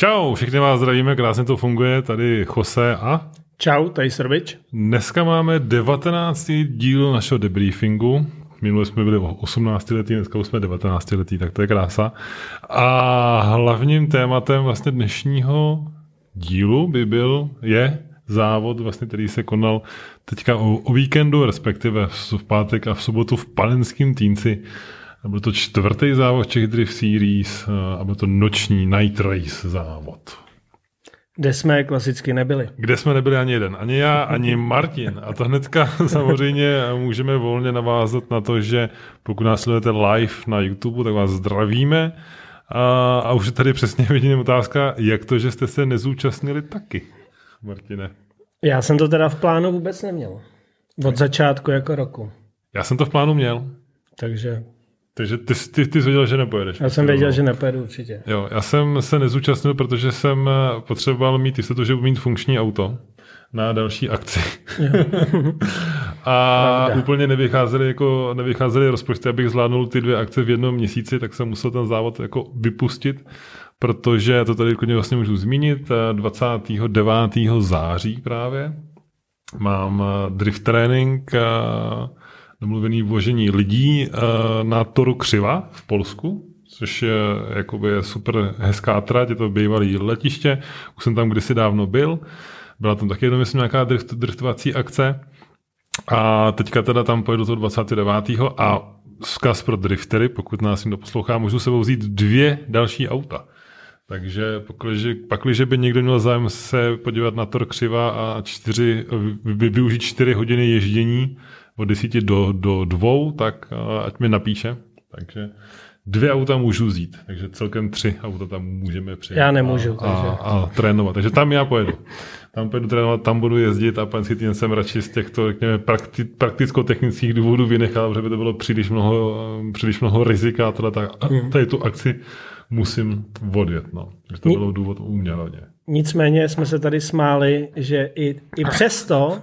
Čau, všichni vás zdravíme, krásně to funguje, tady Jose a... Čau, tady Srbič. Dneska máme 19. díl našeho debriefingu. Minule jsme byli 18 letý, dneska už jsme 19 letý, tak to je krása. A hlavním tématem vlastně dnešního dílu by byl, je závod, vlastně, který se konal teďka o, o víkendu, respektive v, v pátek a v sobotu v Palenském Týnci. Byl to čtvrtý závod Czech Drift Series a byl to noční Night Race závod. Kde jsme klasicky nebyli. Kde jsme nebyli ani jeden, ani já, ani Martin. A to hnedka samozřejmě můžeme volně navázat na to, že pokud nás sledujete live na YouTube, tak vás zdravíme. A, a už je tady přesně vidím otázka, jak to, že jste se nezúčastnili taky, Martine? Já jsem to teda v plánu vůbec neměl. Od začátku jako roku. Já jsem to v plánu měl. Takže takže ty, ty, ty jsi věděl, že nepojedeš. Já jsem věděl, že nepojedu určitě. Jo, já jsem se nezúčastnil, protože jsem eh, potřeboval mít jistotu, že budu mít funkční auto na další akci. a Pravda. úplně nevycházely, jako, nevycházely rozpočty, abych zvládnul ty dvě akce v jednom měsíci, tak jsem musel ten závod jako vypustit, protože to tady klidně vlastně můžu zmínit, 29. Eh, září právě mám eh, drift trénink domluvený vložení lidí eh, na Toru Křiva v Polsku, což je jakoby super hezká trať, je to bývalý letiště, už jsem tam kdysi dávno byl, byla tam taky myslím, nějaká drift, driftovací akce a teďka teda tam pojedu to 29. a vzkaz pro driftery, pokud nás někdo poslouchá, můžu sebou vzít dvě další auta. Takže pakliže, pakliže by někdo měl zájem se podívat na Tor Křiva a čtyři, využít čtyři hodiny ježdění, od 10 do, do dvou, tak ať mi napíše. Takže dvě auta můžu vzít, takže celkem tři auta tam můžeme přijet. Já nemůžu. A, takže. a, a trénovat. Takže tam já pojedu. Tam pojedu trénovat, tam budu jezdit a panský týden jsem radši z těchto, řekněme, prakti, prakticko-technických důvodů vynechal, protože by to bylo příliš mnoho, příliš mnoho rizika a tohle, tak mm. tady tu akci musím odjet. No. Takže to bylo důvod u mě hlavně. Nicméně jsme se tady smáli, že i, i přesto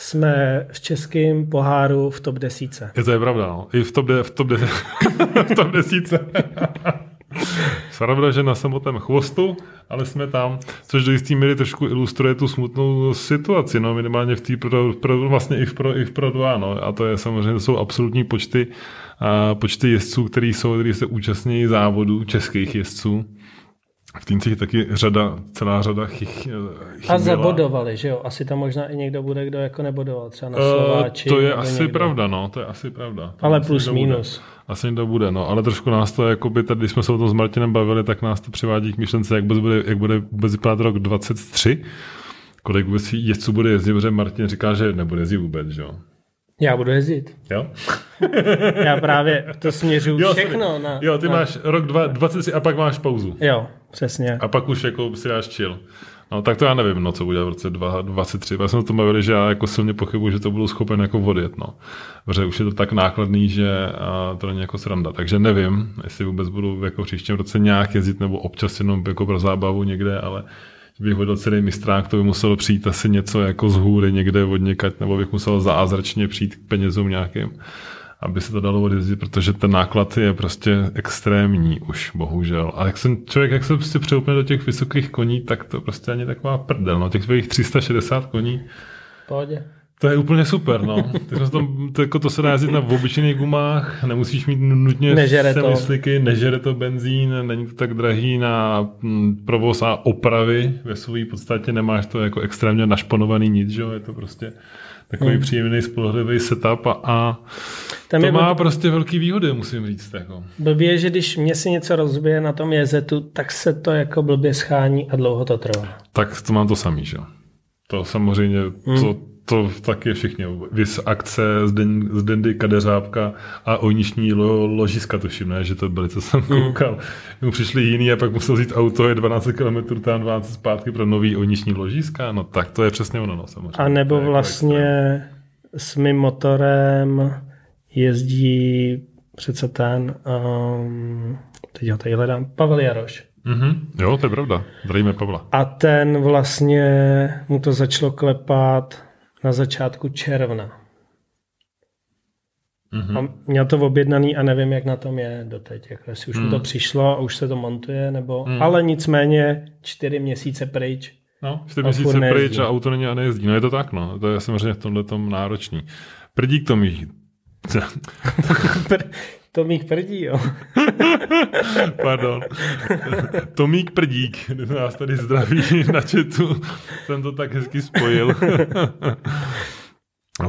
jsme v českém poháru v top desíce. Je to je pravda, no. I v top, de, v top, de, v top desíce. Pravda, že na samotném chvostu, ale jsme tam, což do jistý míry trošku ilustruje tu smutnou situaci, no, minimálně v té pro, pro, vlastně i v pro, i v pro dva, no, a to je samozřejmě, to jsou absolutní počty, a počty jezdců, který jsou, který se účastní závodů, českých jezdců. V Týncích taky řada, celá řada chych, chyběla. A zabodovali, že jo? Asi tam možná i někdo bude, kdo jako nebodoval, třeba na eh, Slováči. Uh, to je asi někdo. pravda, no, to je asi pravda. To ale plus minus. Bude. Asi někdo bude, no, ale trošku nás to, jakoby tady, když jsme se o tom s Martinem bavili, tak nás to přivádí k myšlence, jak bude, jak bude vůbec vypadat rok 23, kolik vůbec jezdců bude jezdit, protože Martin říká, že nebude jezdit vůbec, že jo? Já budu jezdit. Jo? Já právě to směřuju jo, všechno. Na, jo, ty na... máš rok 23 a pak máš pauzu. Jo, přesně. A pak už jako si dáš chill. No tak to já nevím, no, co bude v roce 2023. Já jsem to bavili, že já jako silně pochybuji, že to budu schopen jako odjet. No. Protože už je to tak nákladný, že a to není jako sranda. Takže nevím, jestli vůbec budu jako v příštím roce nějak jezdit nebo občas jenom jako pro zábavu někde, ale bych hodil celý mistrák, to by muselo přijít asi něco jako z hůry někde od někať, nebo bych musel zázračně přijít k penězům nějakým, aby se to dalo odjezdit, protože ten náklad je prostě extrémní už, bohužel. A jak jsem člověk, jak se prostě přeupne do těch vysokých koní, tak to prostě ani taková prdel. No, těch svých 360 koní. Pohodě. To je úplně super, no. to, to, jako to se dá jezdit na obyčejných gumách, nemusíš mít nutně nežere to. Mysliky, nežere to benzín, není to tak drahý na mm, provoz a opravy. Ve své podstatě nemáš to jako extrémně našponovaný nic, že? je to prostě takový hmm. příjemný spolehlivý setup a, a Tam to má blb... prostě velký výhody, musím říct. Jako. Blbě, že když mě si něco rozbije na tom jezetu, tak se to jako blbě schání a dlouho to trvá. Tak to mám to samý, že To samozřejmě, hmm. to, to taky všichni. Vys akce z, Den, z Dendy Kadeřábka a ojniční lo, ložiska, tuším, ne? že to byly, co jsem mm. koukal. Mu přišli jiný a pak musel vzít auto, je 12 km tam 12 zpátky pro nový ojniční ložiska. No tak to je přesně ono, no, samozřejmě. A nebo jako vlastně s mým motorem jezdí přece ten, um, teď ho tady hledám, Pavel Jaroš. Mm-hmm. Jo, to je pravda. Zdravíme Pavla. A ten vlastně mu to začalo klepat na začátku června. Mm-hmm. A měl to objednaný a nevím, jak na tom je doteď. Jako jestli už mm. mu to mhm. přišlo a už se to montuje, nebo... Mm. Ale nicméně čtyři měsíce pryč. No, čtyři měsíce pryč a auto není a nejezdí. No je to tak, no. To je samozřejmě v tomhle tom náročný. Prdík to mý. Tomík Prdí, jo. Pardon. Tomík Prdík, nás tady zdraví na chatu. Jsem to tak hezky spojil.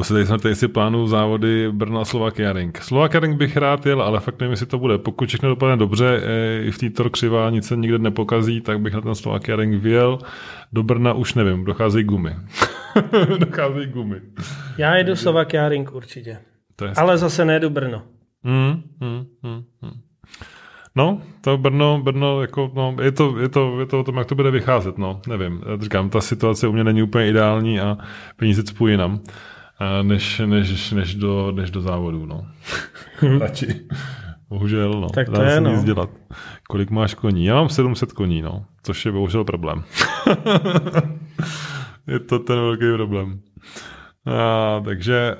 Se tady jsme tady si plánují závody Brno a Slovakia Ring. Slovakia Ring bych rád jel, ale fakt nevím, jestli to bude. Pokud všechno dopadne dobře, eh, i v této křivá nic se nikde nepokazí, tak bych na ten Slovakia Ring vyjel. Do Brna už nevím, docházejí gumy. docházejí gumy. Já jedu Slovakia Ring určitě. To je ale zase nejedu Brno. Hmm, hmm, hmm, hmm. No, to Brno, Brno, jako, no, je, to, je, to, je to o tom, jak to bude vycházet, no, nevím. Já říkám, ta situace u mě není úplně ideální a peníze cpu jinam, než, než, než, do, než do závodu, no. Radši. Bohužel, no. Tak to Dá je, se no. nic dělat. Kolik máš koní? Já mám 700 koní, no. Což je bohužel problém. je to ten velký problém. A, takže a,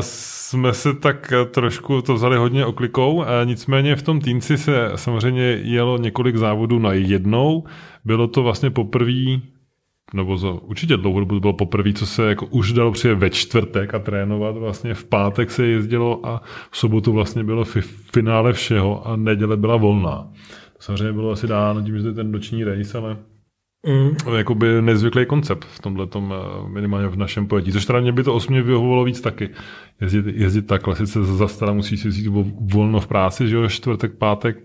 jsme se tak trošku to vzali hodně oklikou, a nicméně v tom týnci se samozřejmě jelo několik závodů na jednou. Bylo to vlastně poprvé, nebo za určitě dlouho dobu bylo poprvé, co se jako už dalo přijet ve čtvrtek a trénovat. Vlastně v pátek se jezdilo a v sobotu vlastně bylo fi- finále všeho a neděle byla volná. To samozřejmě bylo asi dáno tím, že to je ten noční race, ale Mm. Jakoby nezvyklý koncept v tomhle tom, eh, minimálně v našem pojetí. Což teda mě by to osmě vyhovovalo víc taky. Jezdit, jezdit takhle, sice za stara musíš si vzít volno v práci, že jo, čtvrtek, pátek,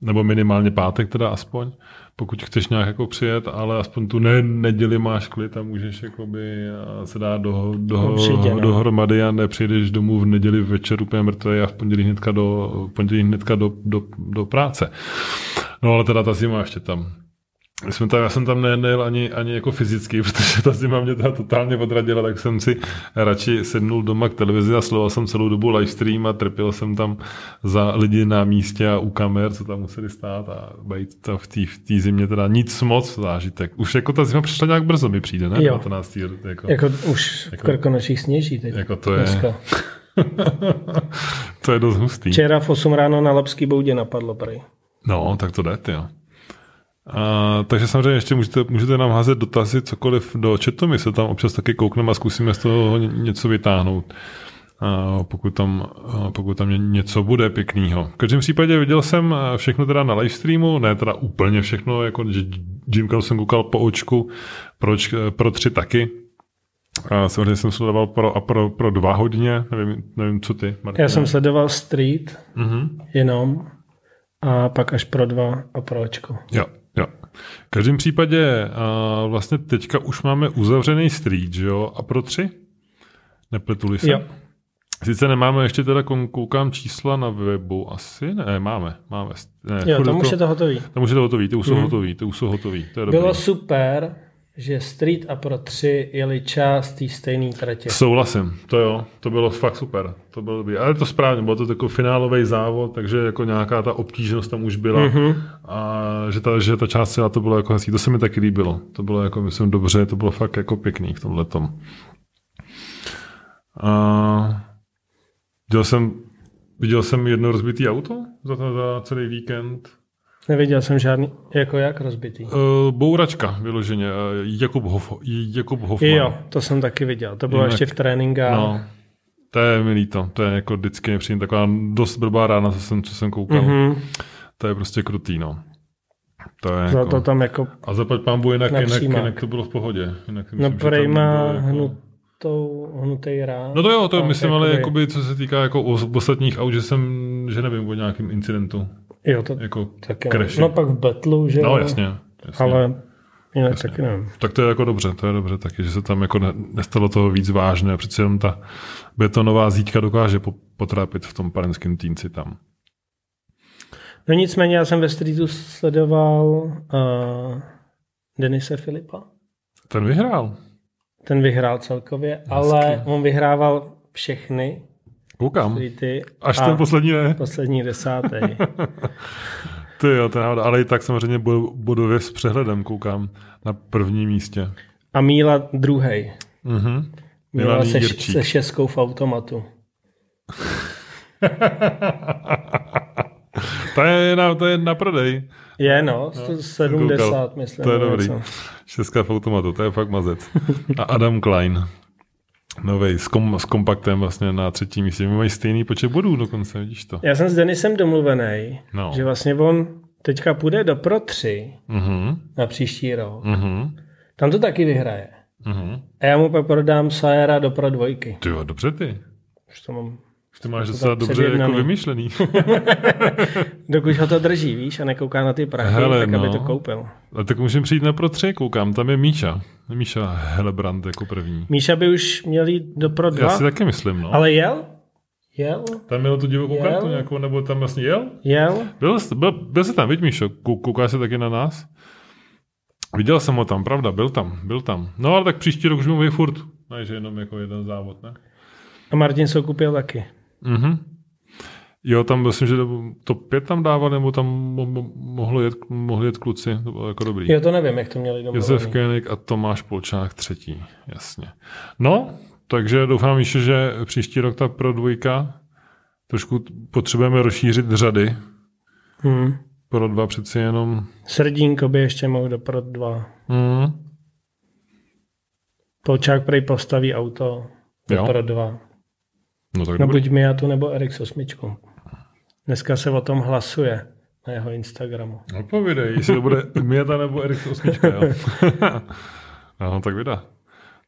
nebo minimálně pátek teda aspoň, pokud chceš nějak jako přijet, ale aspoň tu ne, neděli máš klid a můžeš jakoby eh, se dát do, do, Určitě, no. dohromady a nepřijdeš domů v neděli večer úplně mrtvý a v pondělí hnedka do, pondělí hnedka do, do, do práce. No ale teda ta zima ještě tam jsme tam, já jsem tam nejel ani, ani jako fyzicky, protože ta zima mě teda totálně odradila, tak jsem si radši sednul doma k televizi a sledoval jsem celou dobu livestream a trpěl jsem tam za lidi na místě a u kamer, co tam museli stát a být to v té v zimě teda nic moc zážitek. Už jako ta zima přišla nějak brzo mi přijde, ne? Jo. 19. Jako, jako už jako, v Krkonoších sněží teď. Jako to je... to je dost hustý. Včera v 8 ráno na Lapský boudě napadlo prej. No, tak to jde, jo. A, takže samozřejmě ještě můžete, můžete nám házet dotazy, cokoliv do chatu, my se tam občas taky koukneme a zkusíme z toho něco vytáhnout. A pokud, tam, pokud tam něco bude pěkného. V každém případě viděl jsem všechno teda na livestreamu, ne teda úplně všechno, jako že Jim jsem koukal po očku, proč, pro tři taky. A samozřejmě jsem sledoval pro, a pro, pro dva hodně, nevím, nevím co ty, Martin. Já jsem sledoval Street, mm-hmm. jenom, a pak až pro dva a pro očko. Jo, Jo. V každém případě a vlastně teďka už máme uzavřený street, že jo? A pro tři? Nepletuli se? Jo. Sice nemáme ještě teda, koukám čísla na webu, asi ne, máme, máme. Ne, jo, tam už je to hotový. Tam už je to hotový, ty už jsou mm. hotový, ty už jsou hotový. To je Bylo dobrý. super, že Street a Pro 3 jeli část té stejné tratě. Souhlasím, to jo, to bylo fakt super, to bylo dobrý. Ale to správně, bylo to jako finálový závod, takže jako nějaká ta obtížnost tam už byla mm-hmm. a že ta, že ta část na to bylo jako hezký, to se mi taky líbilo. To bylo jako, myslím, dobře, to bylo fakt jako pěkný v tomhle tom. A viděl jsem, viděl jsem jedno rozbitý auto za, za celý víkend. Neviděl jsem žádný, jako jak rozbitý. Uh, bouračka vyloženě, uh, Jakub, Hof, Jakub Hofman. Jo, to jsem taky viděl, to bylo Jinak, ještě v tréninkách. No, to je milý to, to je jako vždycky nepřijím taková dost blbá rána, co jsem, co jsem koukal. Mm-hmm. To je prostě krutý, no. To je jako... to tam jako A zaplať pán Bůh, jinak, jinak, jinak, to bylo v pohodě. Jinak no prej má jako... hnutou, hnutý rán. No to jo, to myslím, ale jakoby, co se týká jako ostatních aut, že jsem, že nevím o nějakém incidentu. Jo, to jako taky crash. No pak v Betlu, že No jasně. jasně. Ale jinak jasně. taky nevím. Tak to je jako dobře, to je dobře taky, že se tam jako nestalo toho víc vážné. Přece jenom ta betonová zítka dokáže potrápit v tom parenském týnci tam. No nicméně já jsem ve streetu sledoval uh, Denise Filipa. Ten vyhrál. Ten vyhrál celkově, Hezky. ale on vyhrával všechny Koukám. Streety Až ten poslední ne. Poslední desátý. Ty jo, ten, ale i tak samozřejmě bodově s přehledem koukám na první místě. A Míla druhý. Mhm. Míla se, se šestkou v automatu. to, je na, to je na prodej. Je no, 170 myslím. To je dobrý. Česká v automatu, to je fakt mazec. A Adam Klein. Novej, s, kom, s kompaktem vlastně na třetím místě. My mají stejný počet bodů dokonce, vidíš to. Já jsem s Denisem domluvený, no. že vlastně on teďka půjde do Pro 3 uh-huh. na příští rok. Uh-huh. Tam to taky vyhraje. Uh-huh. A já mu pak prodám Sayera do Pro 2. Ty jo, dobře ty. Už to mám už to máš docela dobře jako vymyšlený. Dokud ho to drží, víš, a nekouká na ty prachy, Hele, tak no. aby to koupil. A tak můžeme přijít na Pro 3, koukám, tam je Míša. Míša Helebrand jako první. Míša by už měl jít do Pro 2. Já si taky myslím, no. Ale jel? Jel? Tam měl tu divokou jel? kartu nějakou, nebo tam vlastně jel? Jel? Byl, byl, byl jsi tam, vidíš Míšo, koukáš se taky na nás? Viděl jsem ho tam, pravda, byl tam, byl tam. No ale tak příští rok už mu furt. Ne, že jenom jako jeden závod, ne? A Martin se koupil taky. Mhm. Jo, tam myslím, že to pět tam dával, nebo tam mo- mohlo jet, mohli jet kluci, to bylo jako dobrý. Jo, to nevím, jak to měli domluvený. Josef Koenig a Tomáš Polčák třetí, jasně. No, takže doufám ještě, že příští rok ta pro dvojka trošku potřebujeme rozšířit řady. Hmm. Pro dva přeci jenom... Srdínko by ještě mohl do pro dva. Hmm. Polčák prej postaví auto do jo. pro dva. No, tak no buď Miatu nebo RX 8. Dneska se o tom hlasuje na jeho Instagramu. No povídej, jestli to bude Miata nebo RX 8. jo. no, tak vydá.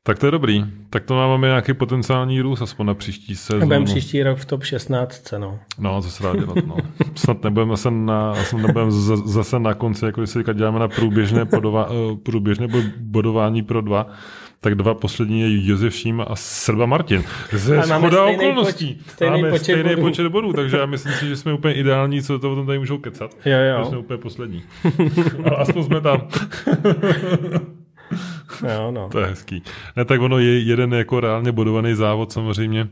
Tak to je dobrý. Tak to máme nějaký potenciální růst aspoň na příští sezónu. Budeme příští rok v top 16 no. No, co se dá dělat, no. Snad nebudeme zase na, snad nebudeme zase na konci, jako když se děláme na průběžné, podova, eh, průběžné bodování pro dva, tak dva poslední je Josef Šíma a Srba Martin. Ze schoda okolností. Poč, stejný máme počet stejný bodů. počet bodů, takže já myslím si, že jsme úplně ideální, co to o tom tady můžou kecat. Jo, jo. jsme úplně poslední. Ale aspoň jsme tam. jo, no. To je hezký. Ne, tak ono je jeden jako reálně bodovaný závod samozřejmě.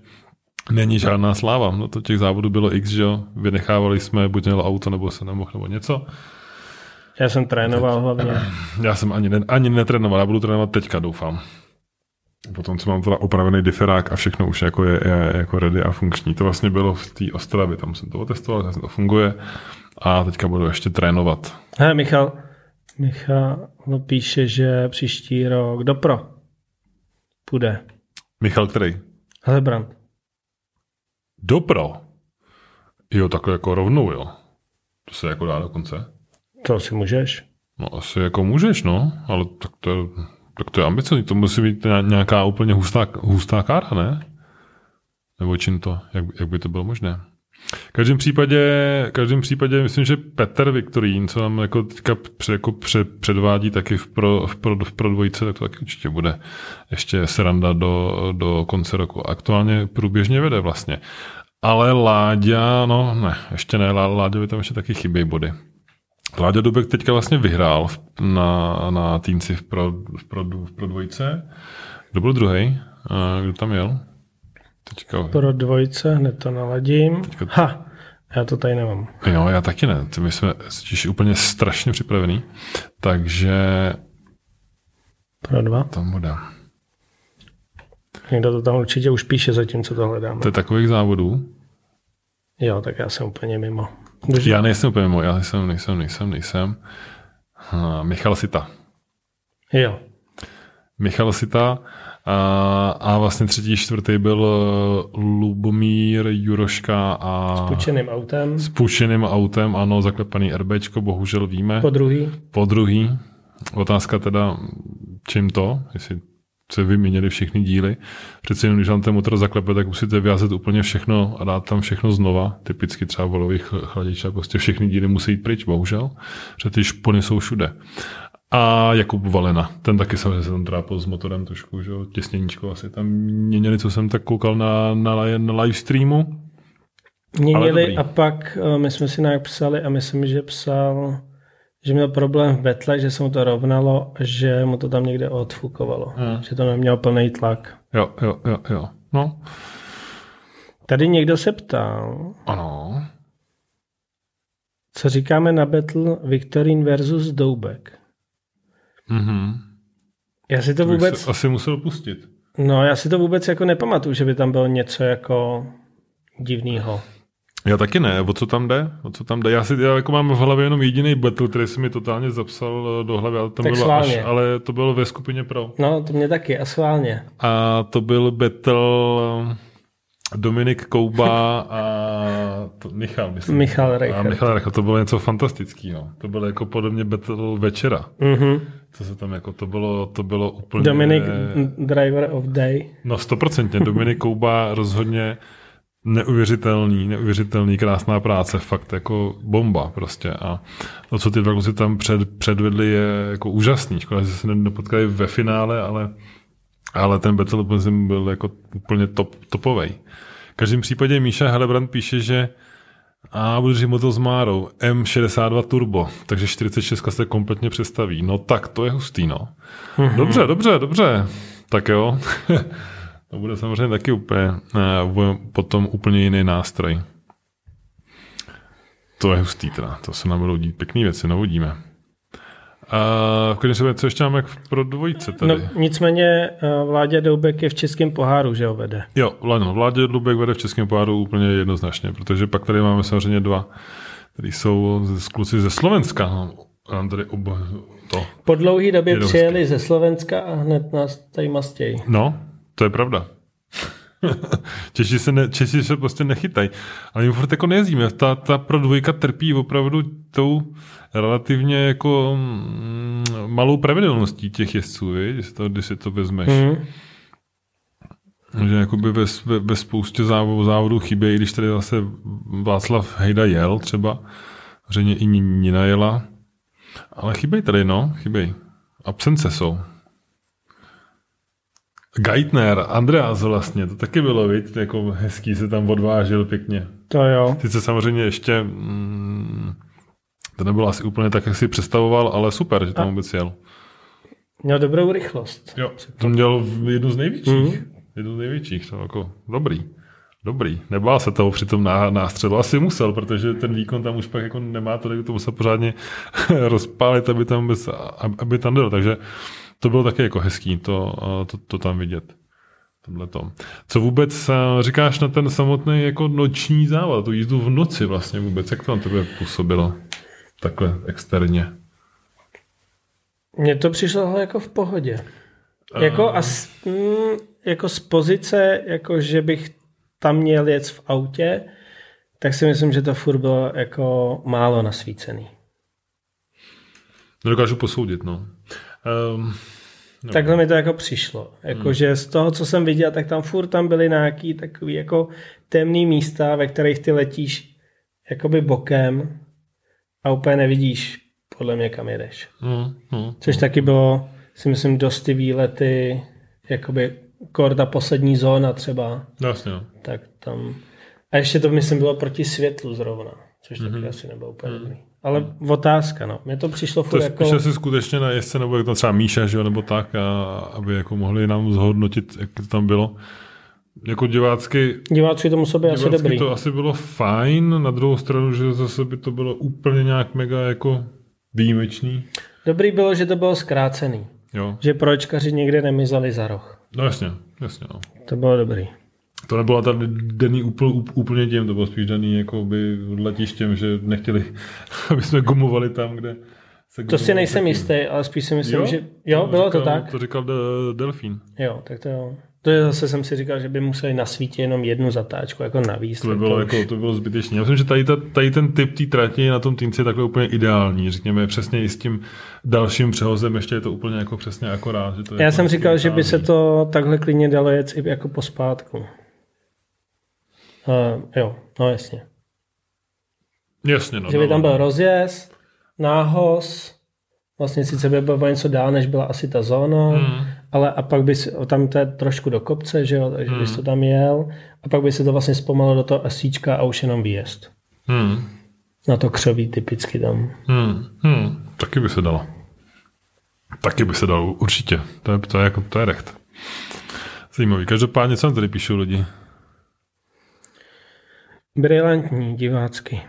Není žádná sláva. No to těch závodů bylo x, že jo. Vynechávali jsme, buď mělo auto, nebo se nemohl, nebo něco. Já jsem trénoval hlavně. Já jsem ani, ne, ani netrénoval, já budu trénovat teďka, doufám. Potom, co mám teda opravený diferák a všechno už jako je, je jako ready a funkční. To vlastně bylo v té Ostravě, tam jsem to otestoval, tam to funguje a teďka budu ještě trénovat. Hele, Michal, Michal píše, že příští rok do pro půjde. Michal který? Helebrand. Do pro? Jo, takhle jako rovnou, jo. To se jako dá dokonce. To asi můžeš. No asi jako můžeš, no, ale tak to je, tak to je ambiciozní. To musí být nějaká úplně hustá, hustá kára, ne? Nebo čím to, jak, jak by to bylo možné? V každém případě, v každém případě myslím, že Petr Viktorín, co nám jako teďka před, jako před, předvádí taky v pro, v, pro, v pro dvojice, tak to taky určitě bude ještě sranda do, do konce roku. Aktuálně průběžně vede vlastně. Ale Láďa, no ne, ještě ne, Láďa by tam ještě taky chybějí body. Láďa Dubek teďka vlastně vyhrál na, na týnci v pro, v, pro, v pro dvojce. Kdo byl druhý? Kdo tam jel? Teďka... Pro dvojce, hned to naladím. Teďka... Ha, já to tady nemám. Jo, já taky ne. My jsme totiž úplně strašně připravený. Takže... Pro dva? Tam bude. Někdo to tam určitě už píše zatím, co to hledáme. To je takových závodů? Jo, tak já jsem úplně mimo. Já nejsem úplně mimo, já nejsem, nejsem, nejsem, nejsem. Ha, Michal Sita. Jo. Michal Sita a, a vlastně třetí, čtvrtý byl eh, Lubomír Juroška a... S pučeným autem. S pučeným autem, ano, zaklepaný RBčko, bohužel víme. Po druhý. Po druhý. Otázka teda, čím to, jestli se vyměnili všechny díly. Přece jenom, když vám ten motor zaklepe, tak musíte vyjázet úplně všechno a dát tam všechno znova. Typicky třeba volových chladičů, prostě všechny díly musí jít pryč, bohužel. Protože ty špony jsou všude. A Jakub Valena, ten taky se tam trápil s motorem trošku, že jo, těsněníčko asi tam měnili, co jsem tak koukal na, na, na live streamu. Měnili a pak eh, my jsme si nějak psali a myslím, že psal že měl problém v betle, že se mu to rovnalo, že mu to tam někde odfukovalo. Hmm. Že to neměl plný tlak. Jo, jo, jo, jo. No. Tady někdo se ptal. Ano. Co říkáme na battle Victorin versus Doubek? Mhm. Já si to, to vůbec... Se asi musel pustit. No, já si to vůbec jako nepamatuju, že by tam bylo něco jako divného. Já taky ne. O co tam jde? O co tam jde? Já, si, já jako mám v hlavě jenom jediný battle, který si mi totálně zapsal do hlavy, ale, tam tak bylo až, ale to bylo ve skupině pro. No, to mě taky, a schválně. A to byl battle Dominik Kouba a to, Michal, myslím. Michal Reichert. A Michal Reichert, to bylo něco fantastického. To bylo jako podobně battle večera. Mm-hmm. Co se tam jako, to bylo, to bylo úplně... Dominik Driver of Day. No stoprocentně, Dominik Kouba rozhodně neuvěřitelný, neuvěřitelný, krásná práce, fakt jako bomba prostě a to, co ty dva kluci tam před, předvedli, je jako úžasný. Škoda, že se nepotkali ve finále, ale, ale ten battle byl jako úplně top, topovej. V každém případě Míša Helebrand píše, že a budu říct motor s Márou, M62 Turbo, takže 46 se kompletně přestaví. No tak, to je hustý, no. Mm-hmm. Dobře, dobře, dobře. Tak jo. To bude samozřejmě taky úplně, uh, potom úplně jiný nástroj. To je hustý teda, to se nám budou dít pěkný věci, navodíme. A v se co ještě máme pro dvojice tady? No, nicméně eh, Vládě Doubek je v českém poháru, že ho vede. Jo, no, Vládě Doubek vede v českém poháru úplně jednoznačně, protože pak tady máme samozřejmě dva, který jsou z kluci ze Slovenska. Mám tady oba, to. Po dlouhé době přijeli ze Slovenska a hned nás tady mastějí. No, to je pravda. Češi se, ne, Češi se prostě nechytají. Ale my furt jako nejezdíme. Ta, ta pro dvojka trpí opravdu tou relativně jako mm, malou pravidelností těch jezdců, když si to, když si to vezmeš. Mm. Že jakoby ve, ve, ve spoustě závodů, závodů chybí, když tady zase Václav Hejda jel třeba, řejmě i Nina jela, ale chybějí tady, no, chybějí. Absence jsou. Geithner, Andreas vlastně, to taky bylo, viď? Jako hezký se tam odvážil pěkně. To jo. Sice samozřejmě ještě mm, to nebylo asi úplně tak, jak si představoval, ale super, že tam vůbec jel. Měl dobrou rychlost. Jo, to měl jednu z největších. Mm. Jednu z největších, to jako dobrý. Dobrý. Nebál se toho při tom nástřelu. Asi musel, protože ten výkon tam už pak jako nemá to, to musel pořádně rozpálit, aby tam, bez, aby tam byl. Takže to bylo taky jako hezký to, to, to tam vidět. to. Co vůbec říkáš na ten samotný jako noční závod, tu jízdu v noci vlastně vůbec, jak to na tebe působilo takhle externě? Mně to přišlo jako v pohodě. Uh... Jako, a s, mm, jako z pozice, jako že bych tam měl jet v autě, tak si myslím, že to furt bylo jako málo nasvícený. Nedokážu posoudit, no. Um, no. Takhle mi to jako přišlo. Jako, hmm. z toho, co jsem viděl, tak tam furt tam byly nějaký takový jako temný místa, ve kterých ty letíš jakoby bokem a úplně nevidíš podle mě, kam jedeš. Hmm. Hmm. Což taky bylo, si myslím, dost ty výlety, jakoby korda poslední zóna třeba. Jasně. No. Tak tam... A ještě to, myslím, bylo proti světlu zrovna, což taky mm-hmm. asi nebylo úplně dobrý. Ale otázka, no. Mně to přišlo furt to jako... To si skutečně na jezdce, nebo to třeba Míša, že jo, nebo tak, a, aby jako mohli nám zhodnotit, jak to tam bylo. Jako divácky... Divácky to muselo být asi dobrý. to asi bylo fajn, na druhou stranu, že zase by to bylo úplně nějak mega jako výjimečný. Dobrý bylo, že to bylo zkrácený. Jo. Že pročkaři někde nemizali za roh. No jasně, jasně. No. To bylo dobrý. To nebylo tady daný úplně, úplně tím, to bylo spíš daný jako by letištěm, že nechtěli, aby jsme gumovali tam, kde se To si nejsem taky. jistý, ale spíš si myslím, jo? že jo, to bylo říkal, to tak. To říkal de, Delfín. Jo, tak to jo. To je zase jsem si říkal, že by museli nasvítit jenom jednu zatáčku, jako navíc. To by bylo, to jako, to bylo zbytečné. Já myslím, že tady, ta, tady ten typ té trati na tom týnci je takhle úplně ideální. Řekněme přesně i s tím dalším přehozem, ještě je to úplně jako přesně akorát. Že to Já jsem říkal, že by se to takhle klidně dalo jet i jako pospátku. Uh, jo, no jasně. Jasně, no. Že by no, tam byl no. rozjezd, nához, vlastně sice by bylo něco dál, než byla asi ta zóna, hmm. ale a pak by si, tam to je trošku do kopce, že jo, takže hmm. bys to tam jel a pak by se to vlastně zpomalilo do toho esíčka a už jenom výjezd. Hmm. Na to křoví typicky tam. Hmm. Hmm. Taky by se dalo. Taky by se dalo, určitě. To je, to je, jako, to je recht. Zajímavý. Každopádně, co tady píšou lidi? Brilantní divácky.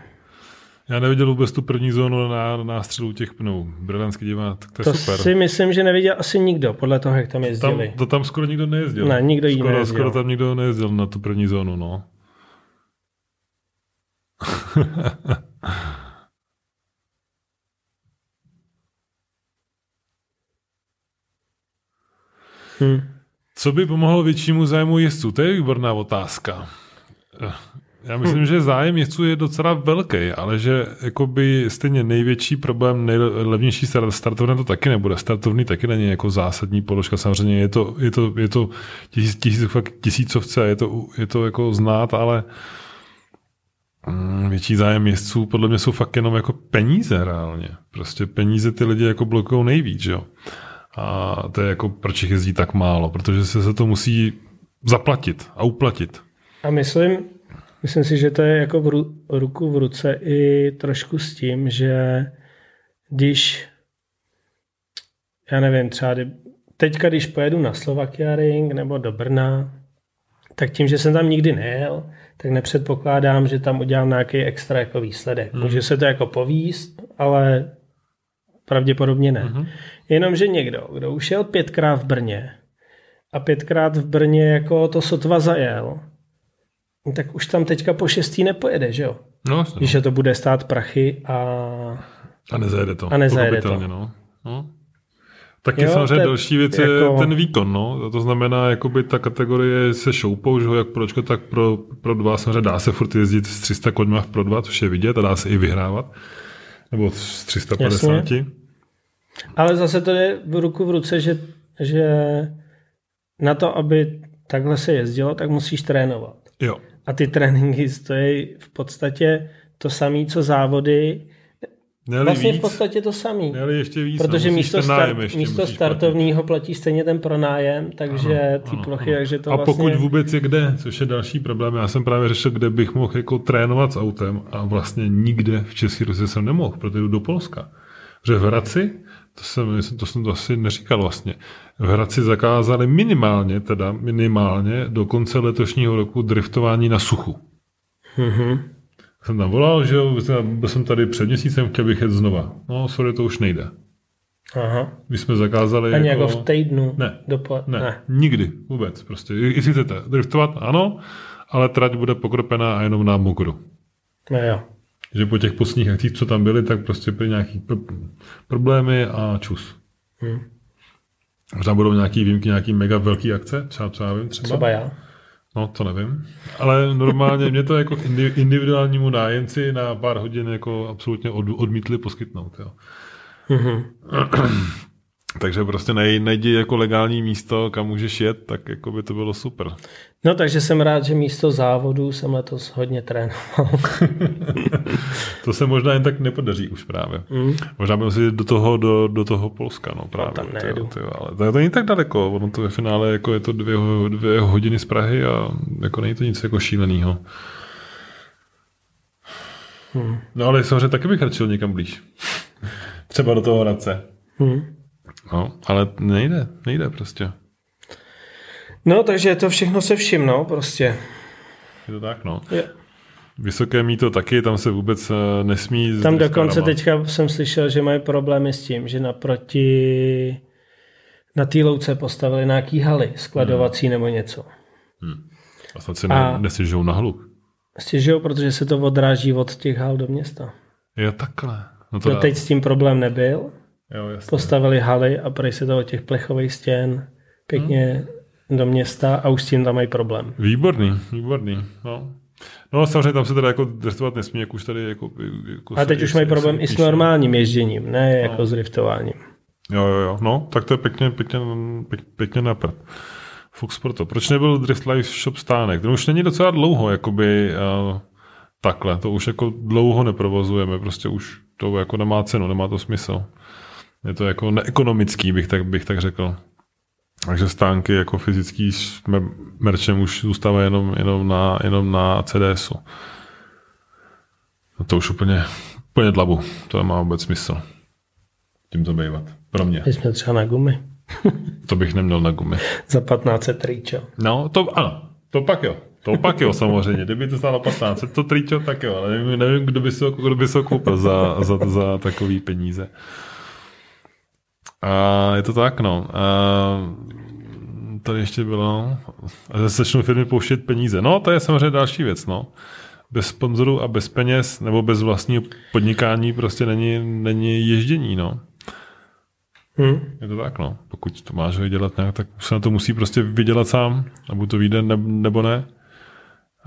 Já neviděl vůbec tu první zónu na, na nástřelu těch pnů. Brilantský divák, to je to super. si myslím, že neviděl asi nikdo, podle toho, jak tam jezdili. Tam, to tam skoro nikdo nejezdil. Ne, nikdo skoro, nejezdil. skoro tam nikdo nejezdil na tu první zónu, no. hmm. Co by pomohlo většímu zájmu jezdců? To je výborná otázka. Já myslím, že zájem jezdců je docela velký, ale že jakoby stejně největší problém, nejlevnější startovné to taky nebude. Startovný taky není jako zásadní položka. Samozřejmě je to, je to, je to tisíc, tisíc, tisícovce a je to, je to jako znát, ale mm, větší zájem jezdců podle mě jsou fakt jenom jako peníze reálně. Prostě peníze ty lidi jako blokují nejvíc, jo. A to je jako, proč jich jezdí tak málo, protože se, se to musí zaplatit a uplatit. A myslím, Myslím si, že to je jako v ru, ruku v ruce i trošku s tím, že když, já nevím, třeba teďka, když pojedu na Slovakia Ring nebo do Brna, tak tím, že jsem tam nikdy nejel, tak nepředpokládám, že tam udělám nějaký extra jako výsledek. Hmm. Může se to jako povíst, ale pravděpodobně ne. Hmm. Jenomže někdo, kdo už jel pětkrát v Brně a pětkrát v Brně jako to sotva zajel, tak už tam teďka po šestý nepojede, že jo? No, vlastně, Když no. to bude stát prachy a... A nezajede to. A nezajede to. No. No. Taky jo, samozřejmě další věc je jako... ten výkon. No. To znamená, jakoby ta kategorie se šoupou, že ho jak pročko, tak pro, pro dva samozřejmě dá se furt jezdit s 300 koňma v pro dva, což je vidět a dá se i vyhrávat. Nebo s 350. Jasně. Ale zase to je v ruku v ruce, že, že na to, aby takhle se jezdilo, tak musíš trénovat. Jo a ty tréninky stojí v podstatě to samé, co závody. Měli vlastně víc, v podstatě to samé. ještě víc. Protože no, místo, start, místo startovního platí stejně ten pronájem, takže ano, ty ano, plochy, ano. takže to A vlastně... pokud vůbec je kde, což je další problém, já jsem právě řešil, kde bych mohl jako trénovat s autem a vlastně nikde v České Rusě jsem nemohl, protože jdu do Polska. Protože v Hradci to jsem, to jsem to asi neříkal vlastně. V Hradci zakázali minimálně, teda minimálně do konce letošního roku driftování na suchu. Mm-hmm. Jsem tam volal, že jo, byl jsem tady před měsícem, chtěl bych jet znova. No, sorry, to už nejde. Aha. My jsme zakázali Ani jako, jako v týdnu? Ne, dopad, ne, ne, nikdy vůbec. Prostě, jestli chcete driftovat, ano, ale trať bude pokropená a jenom na mokru. No jo že po těch posledních akcích, co tam byly, tak prostě byly nějaký problémy a čus. Hmm. Možná budou nějaký výjimky, nějaký mega velký akce, třeba, co já vím, třeba. Třeba já. No, to nevím. Ale normálně mě to jako individuálnímu nájemci na pár hodin jako absolutně odmítli poskytnout. Jo. Mm-hmm. Takže prostě nej, najdi jako legální místo, kam můžeš jet, tak jako by to bylo super. No takže jsem rád, že místo závodu jsem letos hodně trénoval. to se možná jen tak nepodaří už právě. Mm. Možná bym si do toho, do, do toho Polska, no právě. No, tam nejedu. Tyjo, tyjo, ale to, to není tak daleko, ono to ve finále jako je to dvě, dvě hodiny z Prahy a jako není to nic jako šíleného. Hmm. No ale samozřejmě taky bych radšil někam blíž. Třeba do toho Hradce. Hmm. No, ale nejde, nejde prostě. No, takže to všechno se všim, no, prostě. Je to tak, no. Je. Vysoké míto taky, tam se vůbec eh, nesmí... Tam dokonce teďka jsem slyšel, že mají problémy s tím, že naproti na té louce postavili nějaký haly, skladovací hmm. nebo něco. Hmm. A snad si ne, nestěžují na hluk. Stěžují, protože se to odráží od těch hal do města. Je takhle. No to teď s tím problém nebyl. Jo, jasně. Postavili haly a prej se to od těch plechových stěn pěkně hmm. do města a už s tím tam mají problém. Výborný, výborný. No. No samozřejmě tam se teda jako driftovat nesmí, jak už tady jako... jako a teď už mají problém i s normálním ježděním, ne no. jako s driftováním. Jo, jo, jo. No, tak to je pěkně, pěkně, pěkně, pěkně napad. Fox Proto. Proč nebyl Drift Live Shop stánek? Ten už není docela dlouho, jakoby uh, takhle. To už jako dlouho neprovozujeme, prostě už to jako nemá cenu, nemá to smysl. Je to jako neekonomický, bych tak, bych tak řekl. Takže stánky jako fyzický s merčem už zůstávají jenom, jenom na, jenom na CDSu. No to už úplně, úplně dlabu. To nemá vůbec smysl. Tím to bývat. Pro mě. My jsme třeba na gumy. to bych neměl na gumy. Za 15 tričo. No, to ano. To pak jo. To pak jo, samozřejmě. Kdyby to stálo 15, to tričo, tak jo. Ale nevím, nevím kdo by si ho, kdo by si ho koupil za, za, za takový peníze. A je to tak, no. A tady ještě bylo, a začnou firmy pouštět peníze. No, to je samozřejmě další věc, no. bez sponzorů a bez peněz nebo bez vlastního podnikání prostě není, není ježdění, no. Hmm. Je to tak, no. Pokud to máš dělat nějak, tak se na to musí prostě vydělat sám, a to vyjde nebo ne.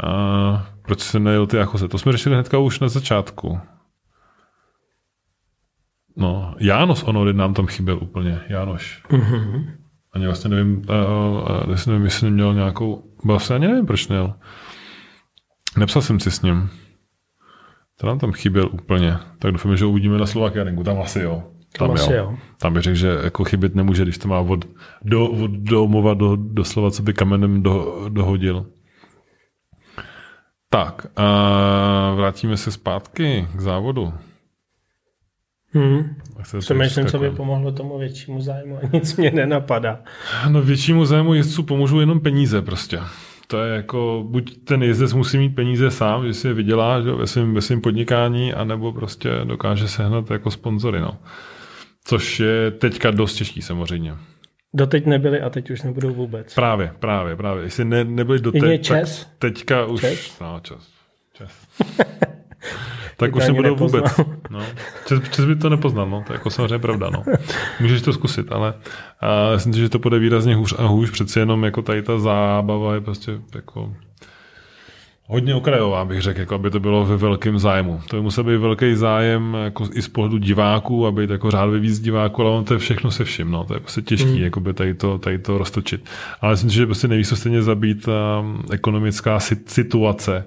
A proč se nejel ty jako se? To jsme řešili hnedka už na začátku. No, János Onory nám tam chyběl úplně. Jánoš. Mm-hmm. Ani vlastně nevím, a, a, nevím, jestli měl nějakou... Vlastně ani nevím, proč nejel. Nepsal jsem si s ním. To nám tam chyběl úplně. Tak doufám, že uvidíme na Slovakia Ringu. Tam asi jo. Tam, tam, asi jo. tam bych řekl, že jako chybět nemůže, když to má od, do, od domova do, do slova, co by kamenem do, dohodil. Tak, a vrátíme se zpátky k závodu. Hmm. Přemýšlím, co by pomohlo tomu většímu zájmu a nic mě nenapadá. No většímu zájmu jezdců pomůžou jenom peníze prostě. To je jako, buď ten jezdec musí mít peníze sám, že si je vydělá že, ve, svém, ve svém podnikání, anebo prostě dokáže sehnat jako sponzory. No. Což je teďka dost těžký samozřejmě. Doteď nebyli a teď už nebudou vůbec. Právě, právě, právě. Jestli ne, nebyli doteď, tak teďka už... Čes? No, čas. čas. tak už nebudou vůbec. No. Čes, čes by to nepoznal, no. to je jako samozřejmě pravda. No. Můžeš to zkusit, ale a myslím si, že to bude výrazně hůř a hůř, přeci jenom jako tady ta zábava je prostě jako hodně okrajová, bych řekl, jako aby to bylo ve velkém zájmu. To by musel být velký zájem jako i z pohledu diváků, aby jako řádově víc diváků, ale on to je všechno se vším. No. To je prostě těžký, mm. jako by tady to, tady to roztočit. Ale myslím si, že prostě nejvíc stejně zabít um, ekonomická situace,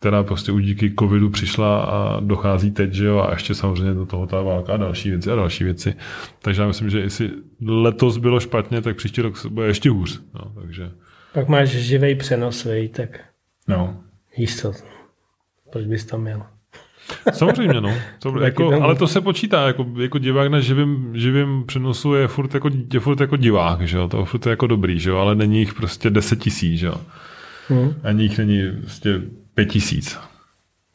která prostě už díky covidu přišla a dochází teď, že jo, a ještě samozřejmě do toho ta válka a další věci a další věci. Takže já myslím, že jestli letos bylo špatně, tak příští rok bude ještě hůř. No, takže... Pak máš živý přenos, vej, tak no. co, proč bys tam měl? Samozřejmě, no. To, jako, ale to se počítá, jako, jako divák na živým, živým přenosu je furt jako, je furt jako divák, že jo? to furt je jako dobrý, že jo? ale není jich prostě 10 tisíc, že jo. Hmm. Ani jich není prostě pět tisíc.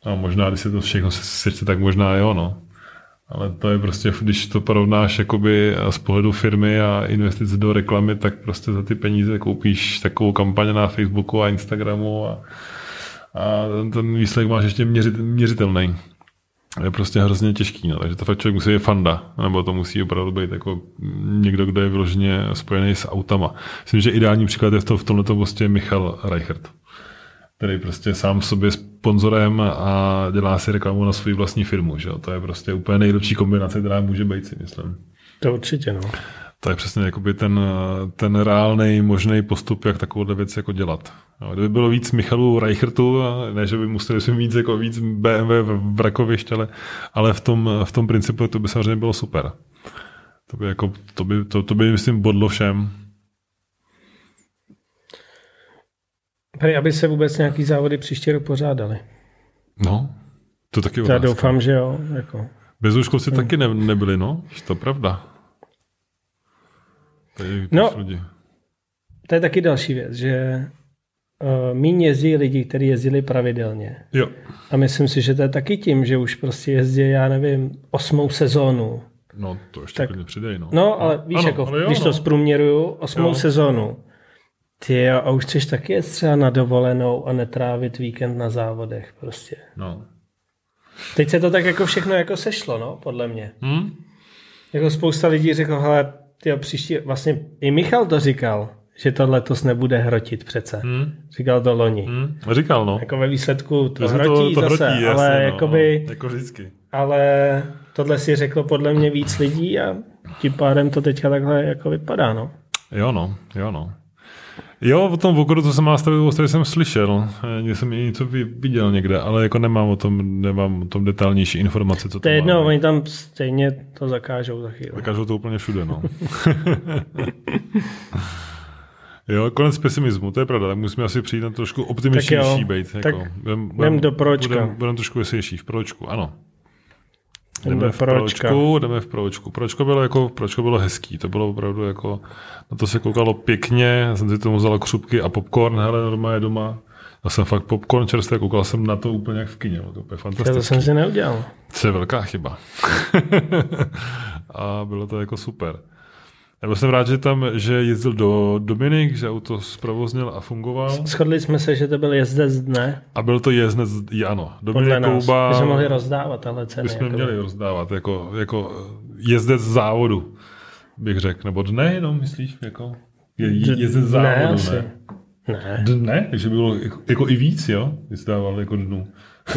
A možná, když se to všechno sečte, tak možná jo, no. Ale to je prostě, když to porovnáš jakoby z pohledu firmy a investice do reklamy, tak prostě za ty peníze koupíš takovou kampaň na Facebooku a Instagramu a, a ten výsledek máš ještě měřit, měřitelný. Je prostě hrozně těžký, no. takže to fakt člověk musí být fanda, nebo to musí opravdu být jako někdo, kdo je vyloženě spojený s autama. Myslím, že ideální příklad je v, to, v tomto prostě Michal Reichert který prostě sám sobě sponzorem a dělá si reklamu na svou vlastní firmu. Že? To je prostě úplně nejlepší kombinace, která může být, si myslím. To určitě, no. To je přesně jakoby ten, ten reálný možný postup, jak takovouhle věc jako dělat. No, kdyby bylo víc Michalů Reichertu, ne, že by museli si víc, jako víc BMW v Rakovišť, ale, ale v, tom, v tom principu to by samozřejmě bylo super. To by, jako, to by, to, to by myslím, bodlo všem. Hej, aby se vůbec nějaký závody příště rok pořádali. No, to taky Já doufám, že jo. Jako. Bez úškovci hmm. taky ne, nebyli, no. To je pravda. Tady no, lidi. to je taky další věc, že uh, míň jezdí lidi, kteří jezdili pravidelně. Jo. A myslím si, že to je taky tím, že už prostě jezdí, já nevím, osmou sezónu. No, to ještě tak, přidej, no. No, ale víš, ano, jako, ale jo, když no. to zprůměruju, osmou jo. sezónu, ty jo, a už chceš taky jet třeba na dovolenou a netrávit víkend na závodech prostě. No. Teď se to tak jako všechno jako sešlo, no, podle mě. Hmm? Jako spousta lidí řekl, hele, tyjo, příští, vlastně i Michal to říkal, že to letos nebude hrotit přece. Hmm. Říkal to loni. Hmm. Říkal, no. Jako ve výsledku to, hrotí to, to zase, hrotí, ale jasně, no, jakoby, no, jako vždycky. Ale tohle si řeklo podle mě víc lidí a tím pádem to teďka takhle jako vypadá, no. Jo, no, jo, no. Jo, o tom Vokoru, co jsem má stavit, jsem slyšel. Někde jsem i něco viděl někde, ale jako nemám o tom, nemám o tom detailnější informace, co to je jedno, oni tam stejně to zakážou za chvíli. Zakážou to úplně všude, no. jo, konec pesimismu, to je pravda, tak musíme asi přijít na trošku optimističnější být. Jako. Tak budem, budem, do pročka. Budeme budem trošku veselější v pročku, ano. Jdeme v pročku, jdeme v pročku. Pročko bylo, jako, pročko bylo hezký, to bylo opravdu jako, na to se koukalo pěkně, já jsem si tomu vzal křupky a popcorn, hele, normálně doma. Já jsem fakt popcorn čerstvě, koukal jsem na to úplně jak v kině, to úplně fantastické. To jsem si neudělal. To je velká chyba. a bylo to jako super. Nebo jsem rád, že tam, že jezdil do Dominik, že auto zprovoznil a fungoval. Shodli jsme se, že to byl jezdec dne. A byl to jezdec, ano. Dominik Kouba. My jsme mohli rozdávat tahle ceny. My jsme jako měli rozdávat, jako, jako jezdec závodu, bych řekl. Nebo dne jenom, myslíš? Jako, je, jezdec závodu, ne? ne? Ne. Dne? Takže by bylo jako, jako i víc, jo? Vystával jako dnu.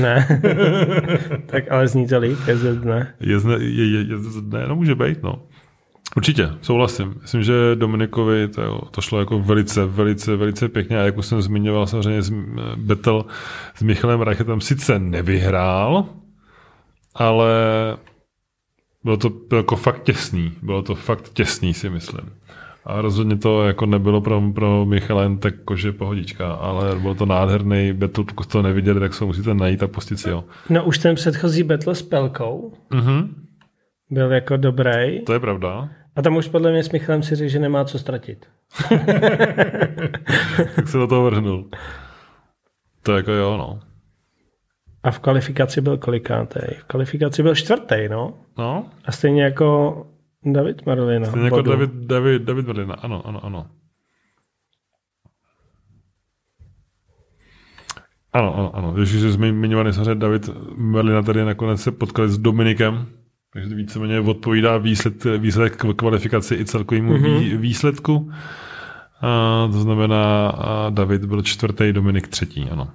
Ne. tak ale zní to líp, jezdec dne. Jezdec, je, je, jezdec dne, no může být, no. Určitě, souhlasím. Myslím, že Dominikovi to, to šlo jako velice, velice, velice pěkně a jak už jsem zmiňoval, samozřejmě battle s Michalem Reichetem sice nevyhrál, ale bylo to jako fakt těsný. Bylo to fakt těsný, si myslím. A rozhodně to jako nebylo pro, pro Michala jen tak kože pohodička, ale bylo to nádherný battle, pokud to neviděli, tak se musíte najít a pustit si ho. No už ten předchozí battle s Pelkou mm-hmm. byl jako dobrý. To je pravda. A tam už podle mě s Michalem si řekl, že nemá co ztratit. tak se do toho vrhnul. To jako jo, no. A v kvalifikaci byl kolikátý? V kvalifikaci byl čtvrtý, no. No. A stejně jako David Marlina. Stejně jako David, David, David Marlina, ano, ano, ano. Ano, ano, ano. Jsi zmiňovaný samozřejmě David Merlina tady nakonec se potkali s Dominikem, takže to víceméně odpovídá výsled, výsledek kvalifikaci i celkovému mm-hmm. výsledku. A to znamená, a David byl čtvrtý, Dominik třetí, ano.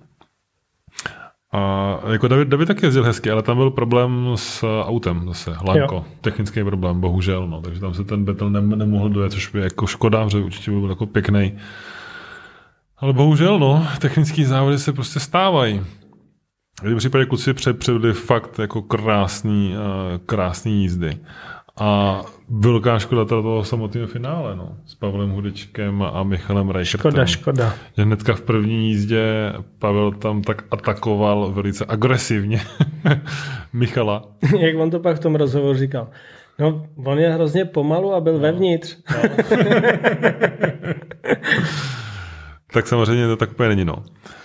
A jako David, David taky jezdil hezky, ale tam byl problém s autem zase, Lanko. Jo. Technický problém, bohužel, no. Takže tam se ten battle ne, nemohl dojet, což by jako škoda, že určitě byl jako pěkný. Ale bohužel, no, technické závody se prostě stávají. V případě kluci předvedli fakt jako krásný, uh, krásný jízdy. A velká škoda toho samotného finále, no. S Pavlem Hudečkem a Michalem Reichertem. Škoda, škoda. Že hnedka v první jízdě Pavel tam tak atakoval velice agresivně Michala. Jak on to pak v tom rozhovoru říkal. No, on je hrozně pomalu a byl no. vevnitř. No. tak samozřejmě to tak úplně není, no.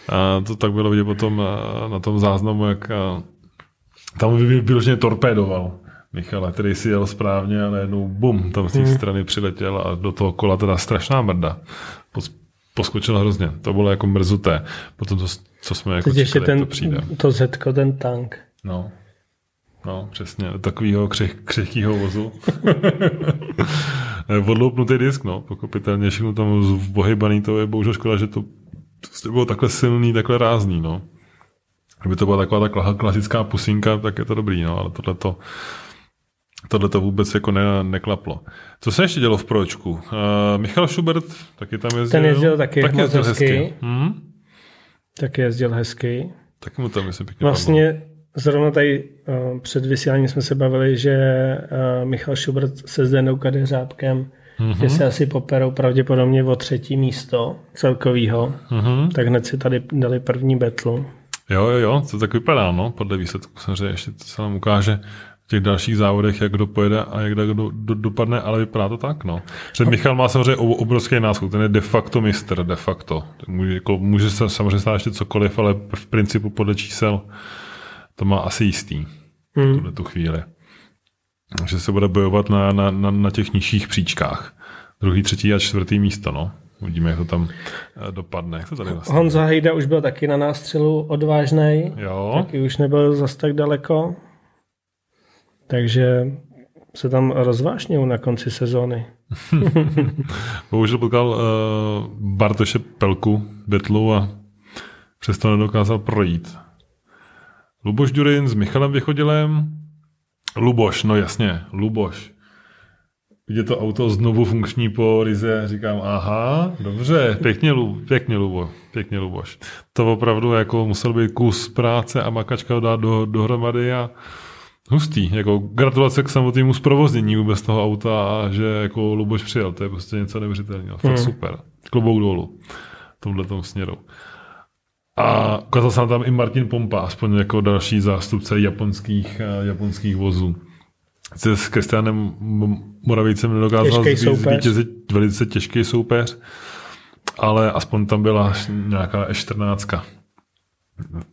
A to tak bylo vidět potom na tom záznamu, jak tam vyloženě torpédoval Michala, který si jel správně a najednou bum, tam z té hmm. strany přiletěl a do toho kola teda strašná mrda. Poskočil hrozně. To bylo jako mrzuté. Potom to, co jsme jako Teď čekali, ten, to přijde. To zetko, ten tank. No. No, přesně. Takového křeh, křehkého vozu. Odloupnutý disk, no. Pokopitelně všechno tam zvohybaný, to je bohužel škoda, že to to bylo takhle silný, takhle rázný, no. Kdyby to byla taková ta klasická pusinka, tak je to dobrý, no, ale tohle to tohle to vůbec jako ne, neklaplo. Co se ještě dělo v pročku? Uh, Michal Schubert taky tam jezdil. Ten jezdil taky, taky jezdil hezky. hezky. Hmm? Taky jezdil hezky. Taky mu tam myslím pěkně Vlastně padlo. zrovna tady uh, před vysíláním jsme se bavili, že uh, Michal Schubert se Zdenou Kadeřábkem mm-hmm. že se asi poperou pravděpodobně o třetí místo celkovýho, mm-hmm. tak hned si tady dali první betlu. Jo, jo, jo, to tak vypadá, no, podle výsledku samozřejmě ještě to se nám ukáže v těch dalších závodech, jak kdo pojede a jak kdo do, do, dopadne, ale vypadá to tak, no. Před Michal má samozřejmě obrovský náskok, ten je de facto mistr, de facto. Může, jako, může se samozřejmě stát ještě cokoliv, ale v principu podle čísel to má asi jistý mm. tuhle tu chvíli že se bude bojovat na, na, na, na těch nižších příčkách. Druhý, třetí a čtvrtý místo, no. Uvidíme, jak to tam eh, dopadne. Jak to tady vlastně? Honza Hejda už byl taky na nástřelu odvážný. Jo. Taky už nebyl zas tak daleko. Takže se tam rozvášnil na konci sezóny. Bohužel potkal uh, Bartoše Pelku Betlu a přesto nedokázal projít. Luboš Durin s Michalem Vychodilem Luboš, no jasně, Luboš. Je to auto znovu funkční po Rize, říkám, aha, dobře, pěkně, pěkně, Lubo, pěkně Luboš. To opravdu jako musel být kus práce a makačka dát do, dohromady a hustý. Jako gratulace k samotnému zprovoznění vůbec toho auta a že jako Luboš přijel, to je prostě něco neuvěřitelného. Fakt mm. super. Klobouk dolů v tomhle tom směru. A ukázal se tam i Martin Pompa, aspoň jako další zástupce japonských, eh, japonských vozů. Se s Kristianem Moravicem nedokázal zvítězit velice těžký soupeř, ale aspoň tam byla nějaká E14.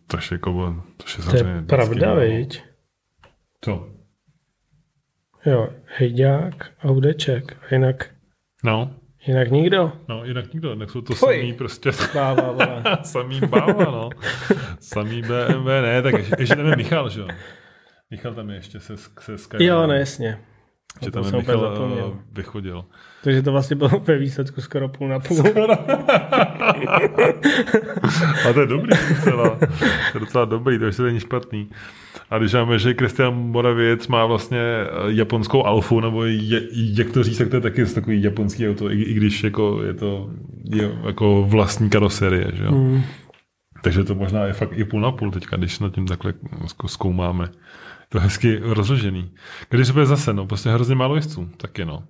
To je jako, to je, to je pravda, viď? Co? Jo, Hejďák, Audeček, a jinak No. Jinak nikdo. No, jinak nikdo, jinak jsou to Fuj. samý prostě. Báva, vole. samý báva, no. samý BMW, ne, tak ještě, ještě tam je Michal, že jo. Michal tam je ještě se, se Skype. Jo, no jasně. Že tam je Michal eh, vychodil. Takže to vlastně bylo ve výsledku skoro půl na půl. A to je dobrý docela. To je docela dobrý, to ještě není špatný. A když máme, že Kristian Moravěc má vlastně eh, japonskou alfu, nebo je, jak to říct, tak to je taky takový japonský auto, i, i když jako je to je jako vlastní karoserie, že jo. Mm. Takže to možná je fakt i půl na půl teďka, když nad tím takhle zkoumáme. To je hezky rozložený. Když se bude zase, no, prostě hrozně málo jezdců, taky no.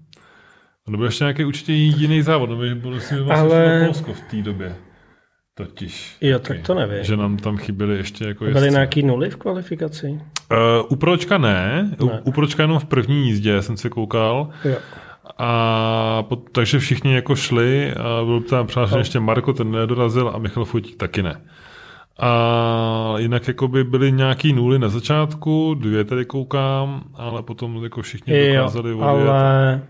Nebo ještě nějaký určitě jiný závod, nebo bylo si Ale... Polsko v té době. Totiž. Jo, tak to nevím. Že nám tam chyběly ještě jako jezdci. Byly nějaký nuly v kvalifikaci? Uh, u Pročka ne. ne. U, u Pročka jenom v první jízdě jsem se koukal. Jo. A po, takže všichni jako šli a byl tam přihlášen ještě Marko, ten nedorazil a Michal Fojtík taky ne. A jinak jako by byly nějaký nuly na začátku, dvě tady koukám, ale potom jako všichni dokázali jo, ale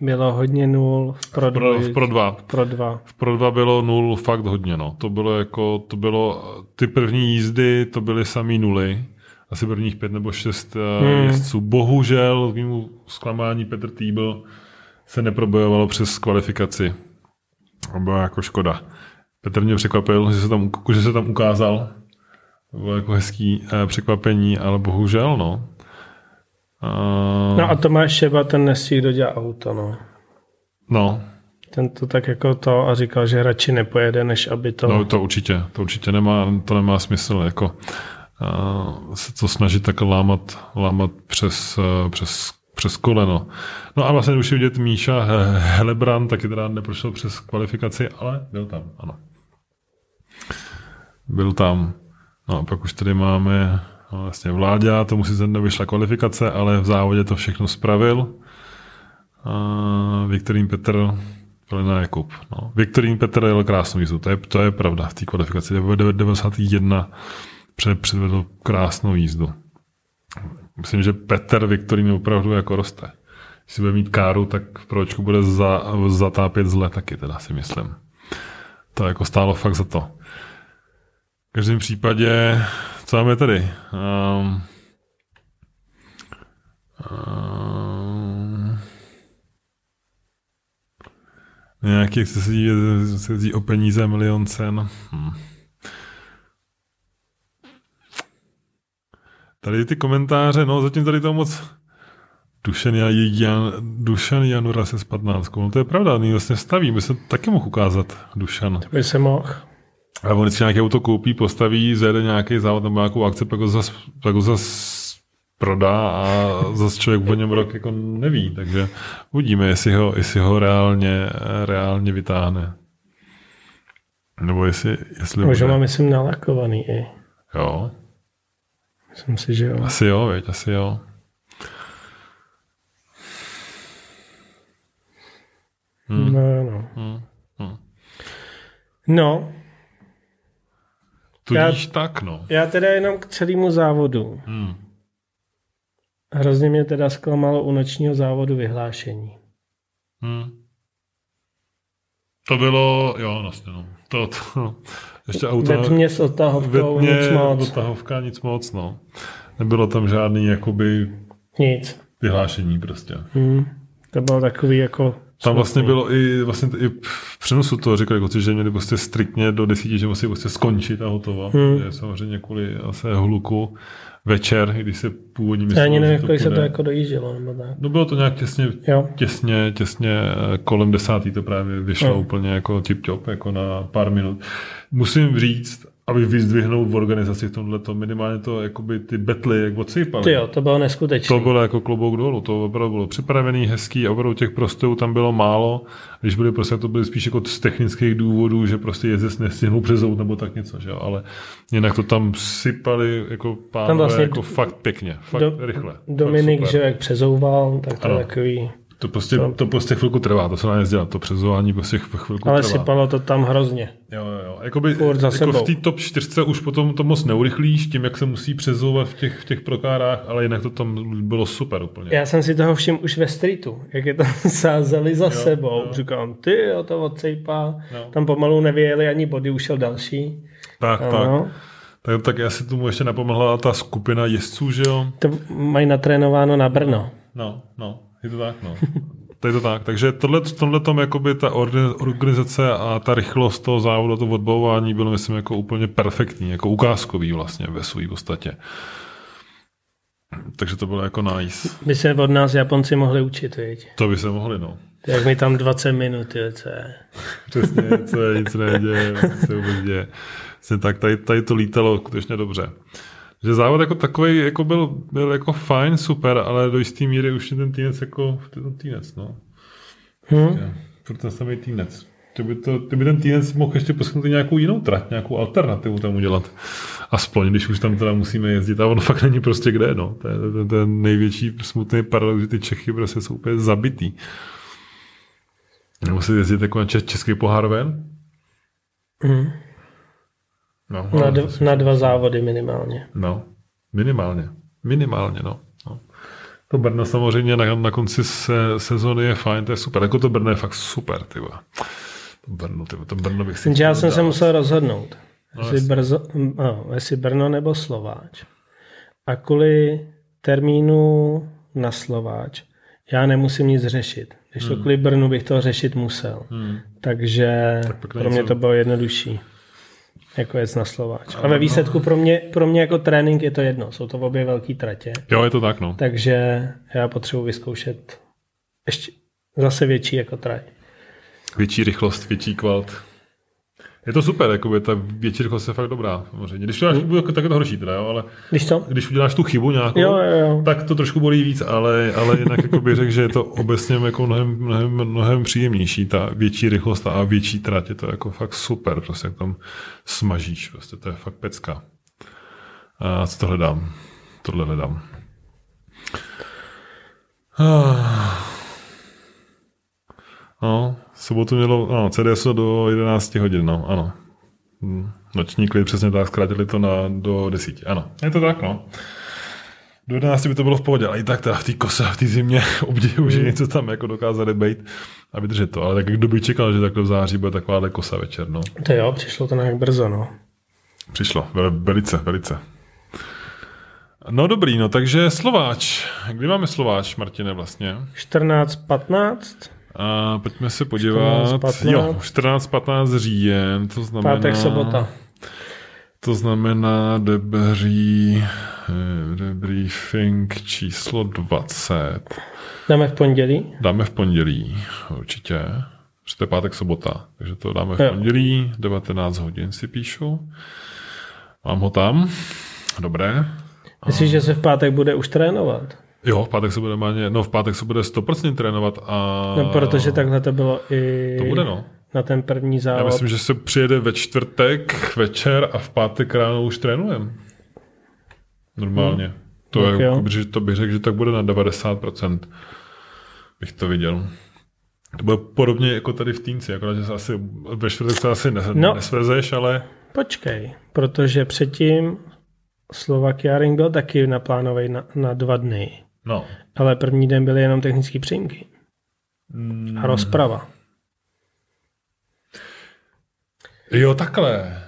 bylo hodně nul v Pro, v pro, v pro dva. V Pro dva. V Pro dva bylo nul fakt hodně, no. To bylo jako, to bylo, ty první jízdy, to byly samý nuly. Asi prvních pět nebo šest eh, hmm. jezdců. Bohužel, k mému zklamání Petr Týbl se neprobojovalo přes kvalifikaci. To byla jako škoda. Petr mě překvapil, že se tam, že se tam ukázal. To bylo jako hezký eh, překvapení, ale bohužel, no. Uh... No a Tomáš Šeba, ten nesí, kdo dělá auto, no. No. Ten to tak jako to a říkal, že radši nepojede, než aby to... No to určitě, to určitě nemá, to nemá smysl, jako uh, se to snažit tak lámat, lámat přes, uh, přes, přes koleno. No a vlastně už vidět Míša Helebran, taky teda neprošel přes kvalifikaci, ale byl tam, ano. Byl tam. No a pak už tady máme No, vlastně vládě, tomu si nevyšla kvalifikace, ale v závodě to všechno spravil. A Viktorín Petr Pelina Jakub. No. Viktorín Petr jel krásnou jízdu, to je, to je pravda v té kvalifikaci. 91 před, předvedl krásnou jízdu. Myslím, že Petr Viktorín opravdu jako roste. Když bude mít káru, tak v pročku bude za, zatápět zle taky, teda si myslím. To jako stálo fakt za to. V každém případě co máme tady? Um, um, nějaký, jak se sedí, se sedí o peníze, milion cen. Hm. Tady ty komentáře, no zatím tady to moc Dušan, Jan, Dušan Janura se s 15. No to je pravda, on vlastně staví, my se taky mohl ukázat Dušan. To by se mohl. A on si nějaké auto koupí, postaví, zajede nějaký závod nebo nějakou akci, pak ho zas, pak ho zas prodá a zase člověk o něm rok jako neví, takže uvidíme, jestli ho, jestli ho reálně, reálně vytáhne. Nebo jestli... jestli Možná má, myslím, nalakovaný i. Jo. Myslím si, že jo. Asi jo, veď, asi jo. Hmm. No, no. Hmm. Hmm. No, Tudíž já, tak, no. Já teda jenom k celému závodu. Hmm. Hrozně mě teda zklamalo u nočního závodu vyhlášení. Hmm. To bylo, jo, vlastně, no. To, to, ještě auto... Ve s odtahovkou, nic moc. odtahovka, nic moc, no. Nebylo tam žádný, jakoby... Nic. Vyhlášení prostě. Hmm. To bylo takový jako tam vlastně bylo i, vlastně i v přenosu to říkali kluci, že měli prostě striktně do desíti, že musí prostě skončit a hotovo. Hmm. Že samozřejmě kvůli asi hluku večer, když se původně myslel, Já ani nevím, jak se to jako dojíždělo. Nebo tak. No bylo to nějak těsně, těsně, těsně eh, kolem desátý to právě vyšlo hmm. úplně jako tip-top, jako na pár minut. Musím říct, aby vyzdvihnul v organizaci v tomhle to minimálně to, jakoby ty betly, jak odsýpaly. To jo, to bylo neskutečné. To bylo jako klobouk dolů, to opravdu bylo připravený, hezký, opravdu těch prostorů tam bylo málo. Když byly prostě, to byly spíš jako z technických důvodů, že prostě jezdec nestihnul přezout nebo tak něco, že jo? ale jinak to tam sypali jako pánové, vlastně jako fakt pěkně, fakt do, rychle. Dominik, fakt že jak přezouval, tak to ano. takový... To prostě, to, to prostě chvilku trvá, to se dá dělat, to přezování prostě chvilku Ale trvá. sypalo to tam hrozně. Jo, jo, jo. Jakoby, Furt za jako v té top 4 už potom to moc neurychlíš tím, jak se musí přezouvat v těch, v těch prokárách, ale jinak to tam bylo super úplně. Já jsem si toho všiml už ve streetu, jak je tam sázeli za jo, sebou. Jo. Říkám, ty jo, to odsejpá. Jo. Tam pomalu nevyjeli ani body, už šel další. Tak, ano. tak. Tak, tak já si tomu ještě napomohla ta skupina jezdců, že jo? To mají natrénováno na Brno. No, no, je to tak, no. to je to tak. Takže tohle, tohle tom jakoby ta organizace a ta rychlost toho závodu, to odbavování bylo, myslím, jako úplně perfektní, jako ukázkový vlastně ve své podstatě. Takže to bylo jako nice. By se od nás Japonci mohli učit, viď? To by se mohli, no. Jak mi tam 20 minut, je, co je. Přesně, co je, nic neděje, co se vůbec děje. tak tady, tady to lítalo skutečně dobře. Že závod jako takový jako byl, byl jako fajn, super, ale do jisté míry už je ten týnec jako ten týnec, no. Hmm. Furt ten samý týnec. Ty by, to, ty by ten týnec mohl ještě poskytnout nějakou jinou trať, nějakou alternativu tam udělat. Aspoň, když už tam teda musíme jezdit. A on fakt není prostě kde, no. To je ten, ten největší smutný paradox, že ty Čechy prostě jsou úplně zabitý. Nebo se jezdit jako na český pohár ven? Hmm. No, na, d- na dva závody minimálně. No, minimálně. Minimálně, no. no. To Brno samozřejmě na, na konci se, sezóny je fajn, to je super. Jako to Brno je fakt super, ty To Brno, ty to Brno bych si... Já jsem dát. se musel rozhodnout, no, jestli, Brzo, no, jestli Brno nebo Slováč. A kvůli termínu na Slováč já nemusím nic řešit. Když to hmm. kvůli Brnu bych to řešit musel. Hmm. Takže tak pro mě to bylo jednodušší jako jec na Slováč. A ve výsledku pro mě, pro mě jako trénink je to jedno. Jsou to obě velké tratě. Jo, je to tak, no. Takže já potřebuji vyzkoušet ještě zase větší jako trať. Větší rychlost, větší kvalt. Je to super, jakoby, ta větší rychlost je fakt dobrá, samozřejmě. Když uděláš chybu, tak je to horší teda, jo, ale když, co? když uděláš tu chybu nějakou, jo, jo, jo. tak to trošku bolí víc, ale, ale jinak jako bych řekl, že je to obecně jako mnohem, mnohem, mnohem příjemnější, ta větší rychlost a větší trať, je to jako fakt super, prostě jak tam smažíš, prostě to je fakt pecka. A co to hledám? Tohle hledám. Ah. No, sobotu mělo, no, CDS do 11 hodin, no, ano. Hm, noční klid, přesně tak, zkrátili to na, do 10, ano. Je to tak, no. Do 11 by to bylo v pohodě, ale i tak teda v té kose, v té zimě obdivuju, že hmm. něco tam jako dokázali být a vydržet to. Ale tak kdo by čekal, že takhle v září bude taková kosa večer, no. To jo, přišlo to nějak brzo, no. Přišlo, velice, velice. No dobrý, no takže Slováč. Kdy máme Slováč, Martine, vlastně? 14.15. A pojďme se podívat. 14, 15. Jo, 14-15 říjen, to znamená... Pátek, sobota. To znamená debří, eh, debriefing číslo 20. Dáme v pondělí? Dáme v pondělí, určitě. Protože to je pátek, sobota. Takže to dáme v jo. pondělí, 19 hodin si píšu. Mám ho tam. Dobré. Myslíš, že se v pátek bude už trénovat? Jo, v pátek se bude máně, no v pátek se bude 100% trénovat a... No, protože takhle to bylo i... To bude, no. Na ten první závod. Já myslím, že se přijede ve čtvrtek večer a v pátek ráno už trénujeme. Normálně. Hmm. To, tak je, že to bych řekl, že tak bude na 90%. Bych to viděl. To bude podobně jako tady v Týnci, akorát, že se asi ve čtvrtek se asi no, nesvezeš, ale... Počkej, protože předtím Slovakia Ring byl taky naplánovaný na, na dva dny. No. Ale první den byly jenom technické přímky. Mm. A rozprava. Jo, takhle.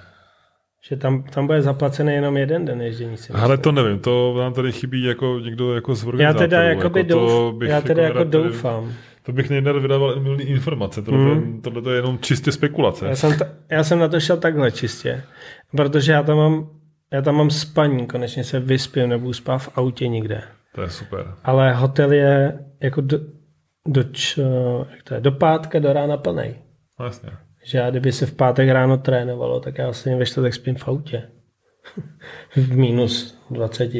Že tam, tam bude zaplacený jenom jeden den ježdění. Si Ale to nevím, to nám tady chybí jako někdo jako z Já teda jako douf, bych já teda jako, jako doufám. To bych nejde vydával milý informace, tohle, hmm. tohle to je jenom čistě spekulace. Já jsem, ta, já jsem na to šel takhle čistě, protože já tam mám, já tam mám spaní, konečně se vyspím, nebo spát v autě nikde. To je super. Ale hotel je jako do, do, č, jak to je, do pátka do rána plný. Vlastně. Že já, kdyby se v pátek ráno trénovalo, tak já vlastně ve čtvrtek spím v autě. v minus 20.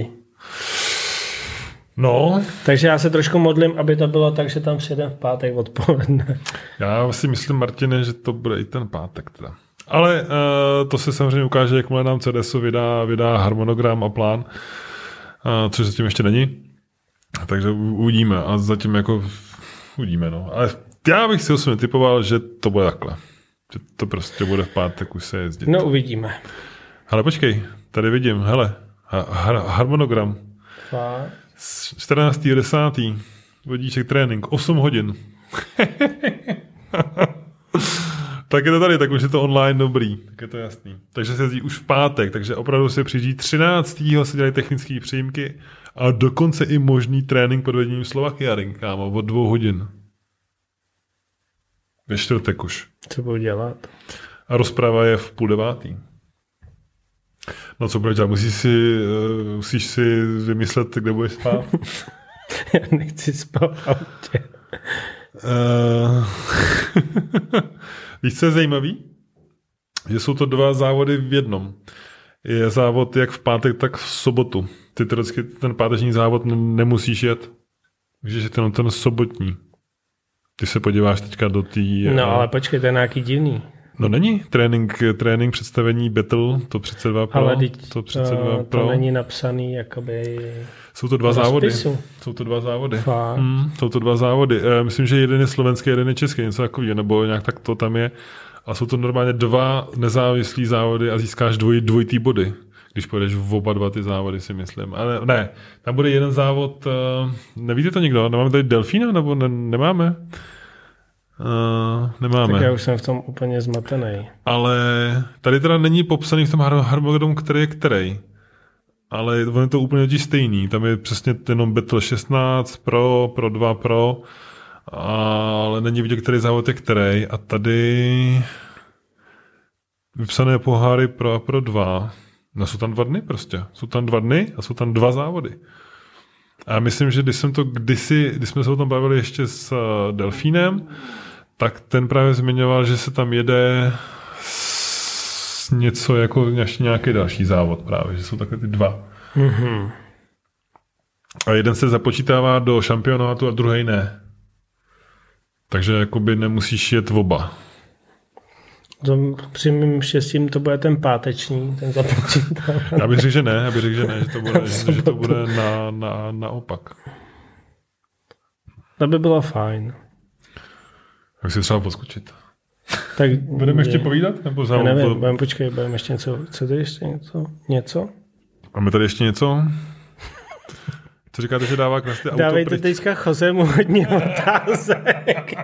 No. Takže já se trošku modlím, aby to bylo tak, že tam přijedem v pátek odpoledne. Já si myslím, Martine, že to bude i ten pátek teda. Ale uh, to se samozřejmě ukáže, jakmile nám CDSu vydá, vydá harmonogram a plán, uh, což zatím ještě není. Takže uvidíme. A zatím jako uvidíme, no. Ale já bych si osobně typoval, že to bude takhle. Že to prostě bude v pátek už se jezdit. No uvidíme. Ale počkej, tady vidím, hele, har- harmonogram. Fakt? 14.10. Vodíček trénink, 8 hodin. tak je to tady, tak už je to online dobrý, tak je to jasný. Takže se jezdí už v pátek, takže opravdu se přijíždí 13. se dělají technické přijímky a dokonce i možný trénink pod vedením Slovakia Ring, kámo, od dvou hodin. Ve čtvrtek už. Co budu dělat? A rozprava je v půl devátý. No co budeš dělat? Musíš si, uh, musíš si vymyslet, kde budeš spát? Já nechci spát v autě. Uh, víš, co je zajímavý? Že jsou to dva závody v jednom. Je závod jak v pátek, tak v sobotu. Ty teoreticky ten páteční závod nemusíš jet. Takže je ten, ten sobotní. Ty se podíváš teďka do té... No ale počkej, to je nějaký divný. No není. Trénink, trénink představení Battle, to přece dva pro. Ale teď to, přece to, dva to pro. není napsaný jakoby... Jsou to dva závody. Jsou to dva závody. Fakt. Hmm, jsou to dva závody. E, myslím, že jeden je slovenský, jeden je český, něco takového, nebo nějak tak to tam je. A jsou to normálně dva nezávislý závody a získáš dvoj, dvojitý body, když pojedeš v oba dva ty závody, si myslím. Ale ne, tam bude jeden závod, uh, nevíte to někdo? Nemáme tady Delfína, nebo ne, nemáme? Uh, nemáme. Tak já už jsem v tom úplně zmatený. Ale tady teda není popsaný v tom har- harmonogramu, který je který. Ale on je to úplně totiž stejný. Tam je přesně jenom Battle 16 Pro, Pro 2 Pro, ale není vidět, který závod je který. A tady vypsané poháry Pro a Pro 2. No jsou tam dva dny prostě. Jsou tam dva dny a jsou tam dva závody. A myslím, že když jsem to kdysi, když jsme se o tom bavili ještě s uh, Delfínem, tak ten právě zmiňoval, že se tam jede s něco jako nějaký další závod právě, že jsou takhle ty dva. Mm-hmm. A jeden se započítává do šampionátu a druhý ne. Takže jakoby nemusíš jet v oba. To při mým štěstím to bude ten páteční, ten započítám. Já bych řekl, že ne, já bych řekl, že ne, že to bude, že, to bude na, na, naopak. To by bylo fajn. Jak si třeba poskočit. Tak Budeme ještě povídat? Nebo Já nevím, budeme, počkej, budeme ještě něco, chcete ještě něco? Něco? Máme tady ještě něco? Co říkáte, že dává krásný auto Dávejte pryč? teďka Chozemu hodně otázek.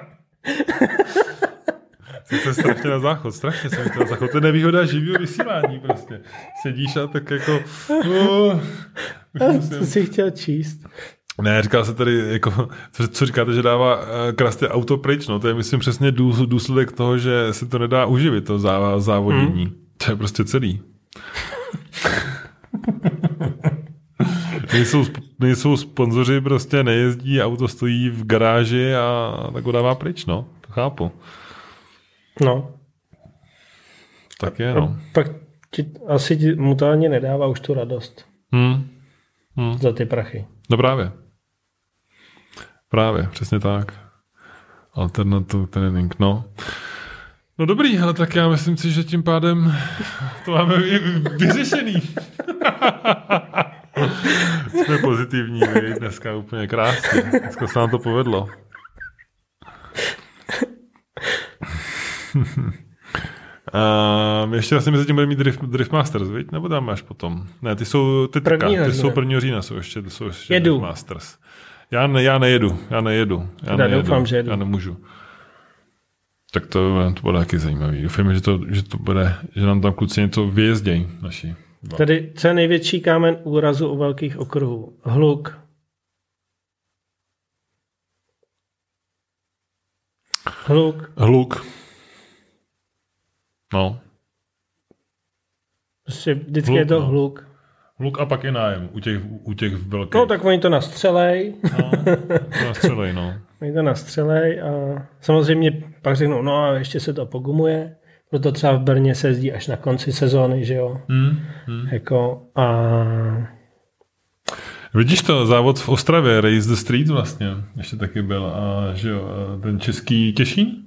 Sice strašně na záchod, strašně jsem na záchod. To je nevýhoda živého vysílání prostě. Sedíš a tak jako... Uh, Co jsi chtěl číst? Ne, říká se tady, jako, co, co říkáte, že dává eh, krásně auto pryč, no to je myslím přesně dů, důsledek toho, že se to nedá uživit, to zá, závodění. Hmm. To je prostě celý. nejsou, nejsou sponzoři, prostě nejezdí, auto stojí v garáži a tak ho dává pryč, no. To chápu. No. Tak je, no. Pak ti, asi ti, mu to ani nedává už tu radost Hmm. Hmm. za ty prachy. No právě. Právě, přesně tak. Alternativ trénink, no. No dobrý, ale tak já myslím si, že tím pádem to máme vy- vyřešený. Jsme pozitivní, vy, dneska úplně krásně. Dneska se nám to povedlo. Um, ještě asi mezi tím bude mít Drift, Drift Masters, viď? nebo tam máš potom? Ne, ty jsou teďka, Prvního ty jsou prvního října, jsou ještě, ty jsou ještě Jedu. Drift Masters. Já, ne, já nejedu, já nejedu. Já Teda nejedu, doufám, že jedu. Já nemůžu. Tak to, to bude taky zajímavý. Doufám, že to, že to bude, že nám tam kluci něco vyjezdějí naši. Dva. Tedy, co je největší kámen úrazu u velkých okruhů? Hluk. Hluk. Hluk. No. Prostě vždycky Hluk, je to no. hluk. Hluk a pak je nájem u těch, u těch velkých. No tak oni to nastřelej. no, to nastřelej, no. Oni to nastřelej a samozřejmě pak řeknou, no a ještě se to pogumuje. Proto třeba v Brně se jezdí až na konci sezóny, že jo. Hmm, hmm. Jako a Vidíš to, závod v Ostravě, Race the Street vlastně, ještě taky byl, a že jo, ten český těší?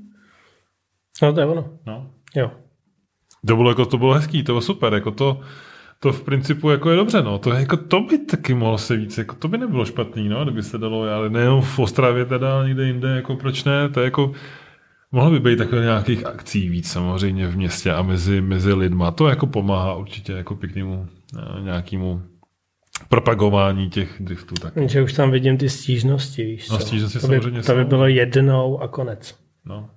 no to je ono. No. Jo. To bylo, jako, to bylo hezký, to bylo super, jako to, to v principu jako je dobře, no. To, jako, to by taky mohlo se víc, jako, to by nebylo špatný, no, kdyby se dalo, ale nejenom v Ostravě teda, někde jinde, jako proč ne, to je jako, mohlo by být takové nějakých akcí víc samozřejmě v městě a mezi, mezi lidma. To jako pomáhá určitě jako pěknému eh, nějakému propagování těch driftů. Tak. Že už tam vidím ty stížnosti, víš no, stížnosti to by, samozřejmě to by bylo jednou a konec. No.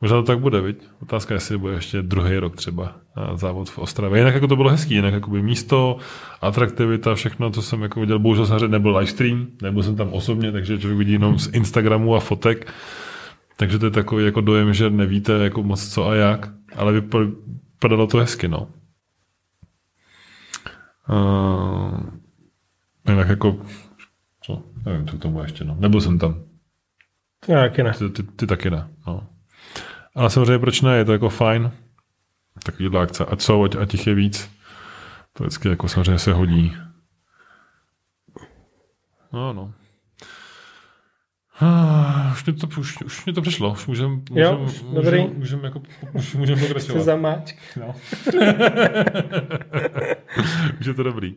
Možná to tak bude, viď? Otázka, jestli bude ještě druhý rok třeba závod v Ostravě. Jinak jako to bylo hezký, jinak jako by místo, atraktivita, všechno, co jsem jako viděl, bohužel jsem nebyl livestream, nebyl jsem tam osobně, takže člověk vidí jenom z Instagramu a fotek, takže to je takový jako dojem, že nevíte jako moc co a jak, ale vypadalo to hezky, no. Uh, jinak jako, co, nevím, co k tomu ještě, no. Nebyl jsem tam. Já taky ne. Ty, ty, ty taky ne, no. Ale samozřejmě proč ne, je to jako fajn. Takovýhle akce. A co, ať, ať jich je víc. To vždycky jako samozřejmě se hodí. No, no. Ah, už, mě to, už, už mě to přišlo. Už můžem, můžem, jo, můžem, dobrý. Můžem, jako, už můžem pokračovat. zamáčk. No. už je to dobrý.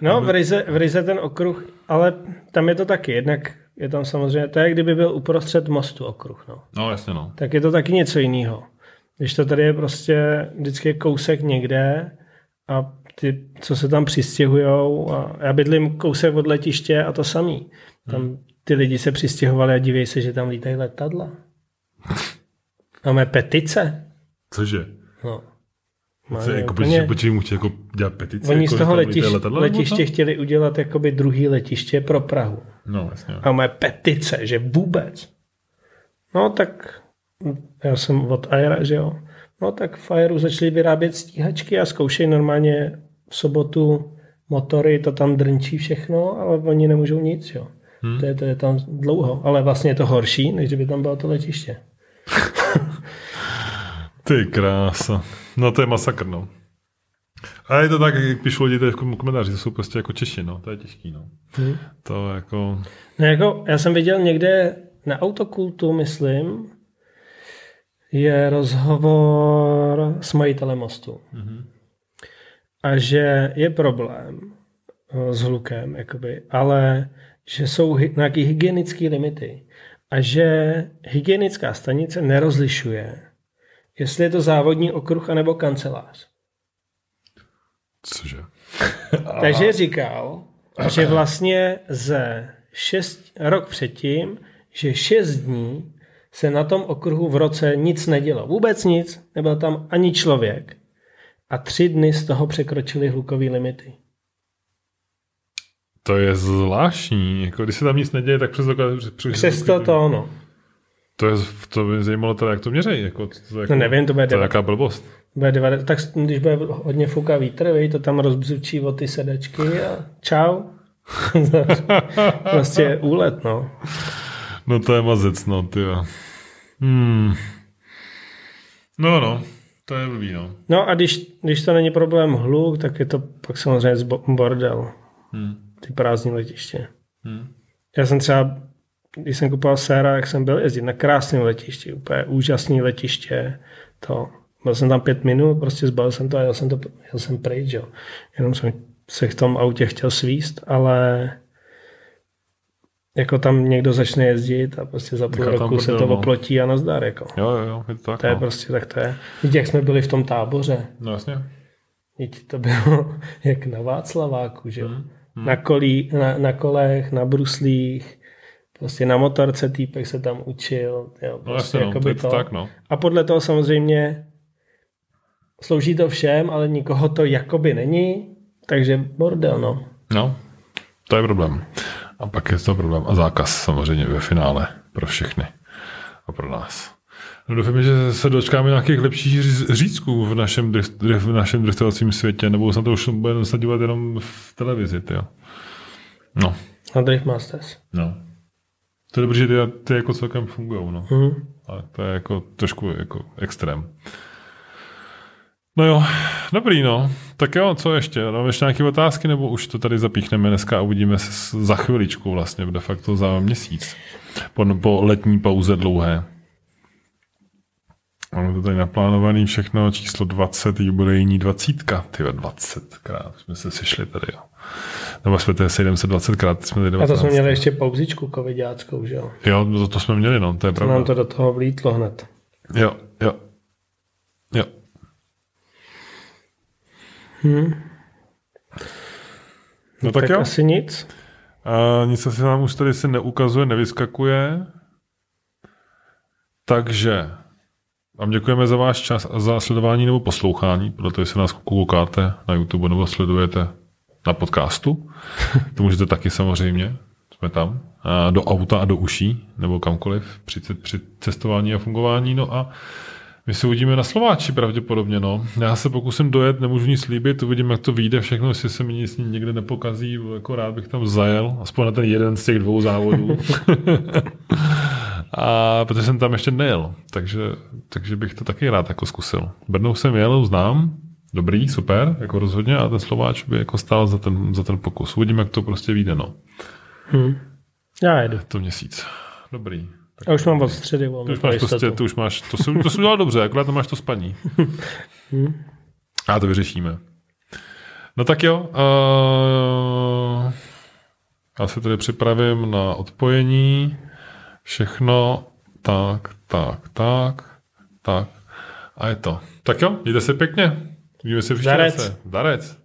No, v Rize, v Rize ten okruh, ale tam je to taky. Jednak je tam samozřejmě, to je, kdyby byl uprostřed mostu okruh. No, no jasně no. Tak je to taky něco jiného. Když to tady je prostě vždycky kousek někde a ty, co se tam přistěhujou a já bydlím kousek od letiště a to samý. Tam hmm. ty lidi se přistěhovali a diví se, že tam lítají letadla. Máme petice. Cože? No. Co, jako, úplně... Počkej, mu jako dělat petice? Oni jako, z toho letiš, letadla, letiště chtěli udělat jakoby druhý letiště pro Prahu. No, jasně. A máme petice, že vůbec. No tak já jsem od Aira, že jo. No tak v Airu začali vyrábět stíhačky a zkoušejí normálně v sobotu motory, to tam drnčí všechno, ale oni nemůžou nic, jo. Hmm. To, je, to je tam dlouho, ale vlastně je to horší, než kdyby tam bylo to letiště. Ty krása. No to je masakr, no. A je to tak, jak píšu lidi v komentáři, to jsou prostě jako Češi, no, to je těžký, no. Hmm. To jako... No jako, já jsem viděl někde na autokultu, myslím, je rozhovor s majitelem mostu. Mm-hmm. A že je problém eh, s hlukem, jakoby, ale že jsou nějaké hygienické limity. A že hygienická stanice nerozlišuje, jestli je to závodní okruh anebo kancelář. Cože? Takže říkal, že vlastně ze šest, rok předtím, že šest dní se na tom okruhu v roce nic nedělo. Vůbec nic, nebyl tam ani člověk. A tři dny z toho překročili hlukové limity. To je zvláštní. Jako, když se tam nic neděje, tak přes Přesto to ono. To, je, to by zajímalo teda, jak to měří. Jako, to, jako, no nevím, to bude... To je jaká blbost. Bude 90, tak když bude hodně fouká vítr, vej, to tam rozbzučí o ty sedačky a čau. prostě úlet, no. No to je mazec, no, ty Hmm. No, no, to je blbý, no. No a když, když to není problém hluk, tak je to pak samozřejmě bordel. Hmm. Ty prázdní letiště. Hmm. Já jsem třeba když jsem kupoval séra, jak jsem byl jezdit na krásném letišti, úplně úžasné letiště, to, byl jsem tam pět minut, prostě zbavil jsem to a jel jsem, to, jel jsem pryč, jo. Jenom jsem se v tom autě chtěl svíst, ale jako tam někdo začne jezdit a prostě za půl roku se to no. oplotí a nazdar, jako. Jo, jo, jo, je to tak, To je no. prostě, tak to je. Víte, jak jsme byli v tom táboře. No jasně. Víte, to bylo jak na Václaváku, že hmm. Hmm. Na, kolí, na, na kolech, na bruslích, Prostě na motorce týpek se tam učil. Jo, no prostě no, to, to. tak, no. A podle toho samozřejmě slouží to všem, ale nikoho to jakoby není, takže bordel, no. No, to je problém. A pak je to problém. A zákaz samozřejmě ve finále pro všechny a pro nás. No doufám, že se dočkáme nějakých lepších řízků v našem, v našem driftovacím světě, nebo se to už budeme dívat jenom v televizi, jo. No. Na Drift Masters. No. To je dobré, že ty, ty jako celkem fungují, no. Mm. Ale to je jako trošku jako extrém. No jo, dobrý, no. Tak jo, co ještě? Máme ještě nějaké otázky, nebo už to tady zapíchneme dneska a uvidíme se za chviličku vlastně, de facto za měsíc. Po, po letní pauze dlouhé. Mám to tady naplánovaný všechno, číslo 20, jubilejní 20, ty 20 krát jsme se sešli tady, jo. Nebo jsme tady 720 krát, jsme tady 19. A to jsme měli ještě pauzičku covidáckou, že jo? Jo, to, to jsme měli, no, to je to pravda. Nám to do toho vlítlo hned. Jo, jo. Jo. Hmm. No tak, tak jo. asi nic. A nic se nám už tady se neukazuje, nevyskakuje. Takže vám děkujeme za váš čas a za sledování nebo poslouchání, protože se nás koukáte na YouTube nebo sledujete na podcastu. To můžete taky samozřejmě, jsme tam. A do auta a do uší, nebo kamkoliv při, při cestování a fungování. No a my se uvidíme na Slováči pravděpodobně, no. Já se pokusím dojet, nemůžu nic slíbit, uvidím, jak to vyjde všechno, jestli se mi nic někde nepokazí, jako rád bych tam zajel, aspoň na ten jeden z těch dvou závodů. a protože jsem tam ještě nejel, takže, takže bych to taky rád jako zkusil. Brnou jsem jel, znám, dobrý, super, jako rozhodně, a ten Slováč by jako stál za ten, za ten pokus. Uvidíme, jak to prostě vyjde, no. Hmm. Já jedu. To měsíc. Dobrý. Tak a už mám od středy volno. Už máš prostě, to už máš, to, jsi, to jsi udělal dobře, akorát to máš to spaní. hmm. A to vyřešíme. No tak jo. Uh, já se tady připravím na odpojení. Všechno. Tak, tak, tak, tak. A je to. Tak jo, jděte se pěkně. Vidíme se v Darec. Darec.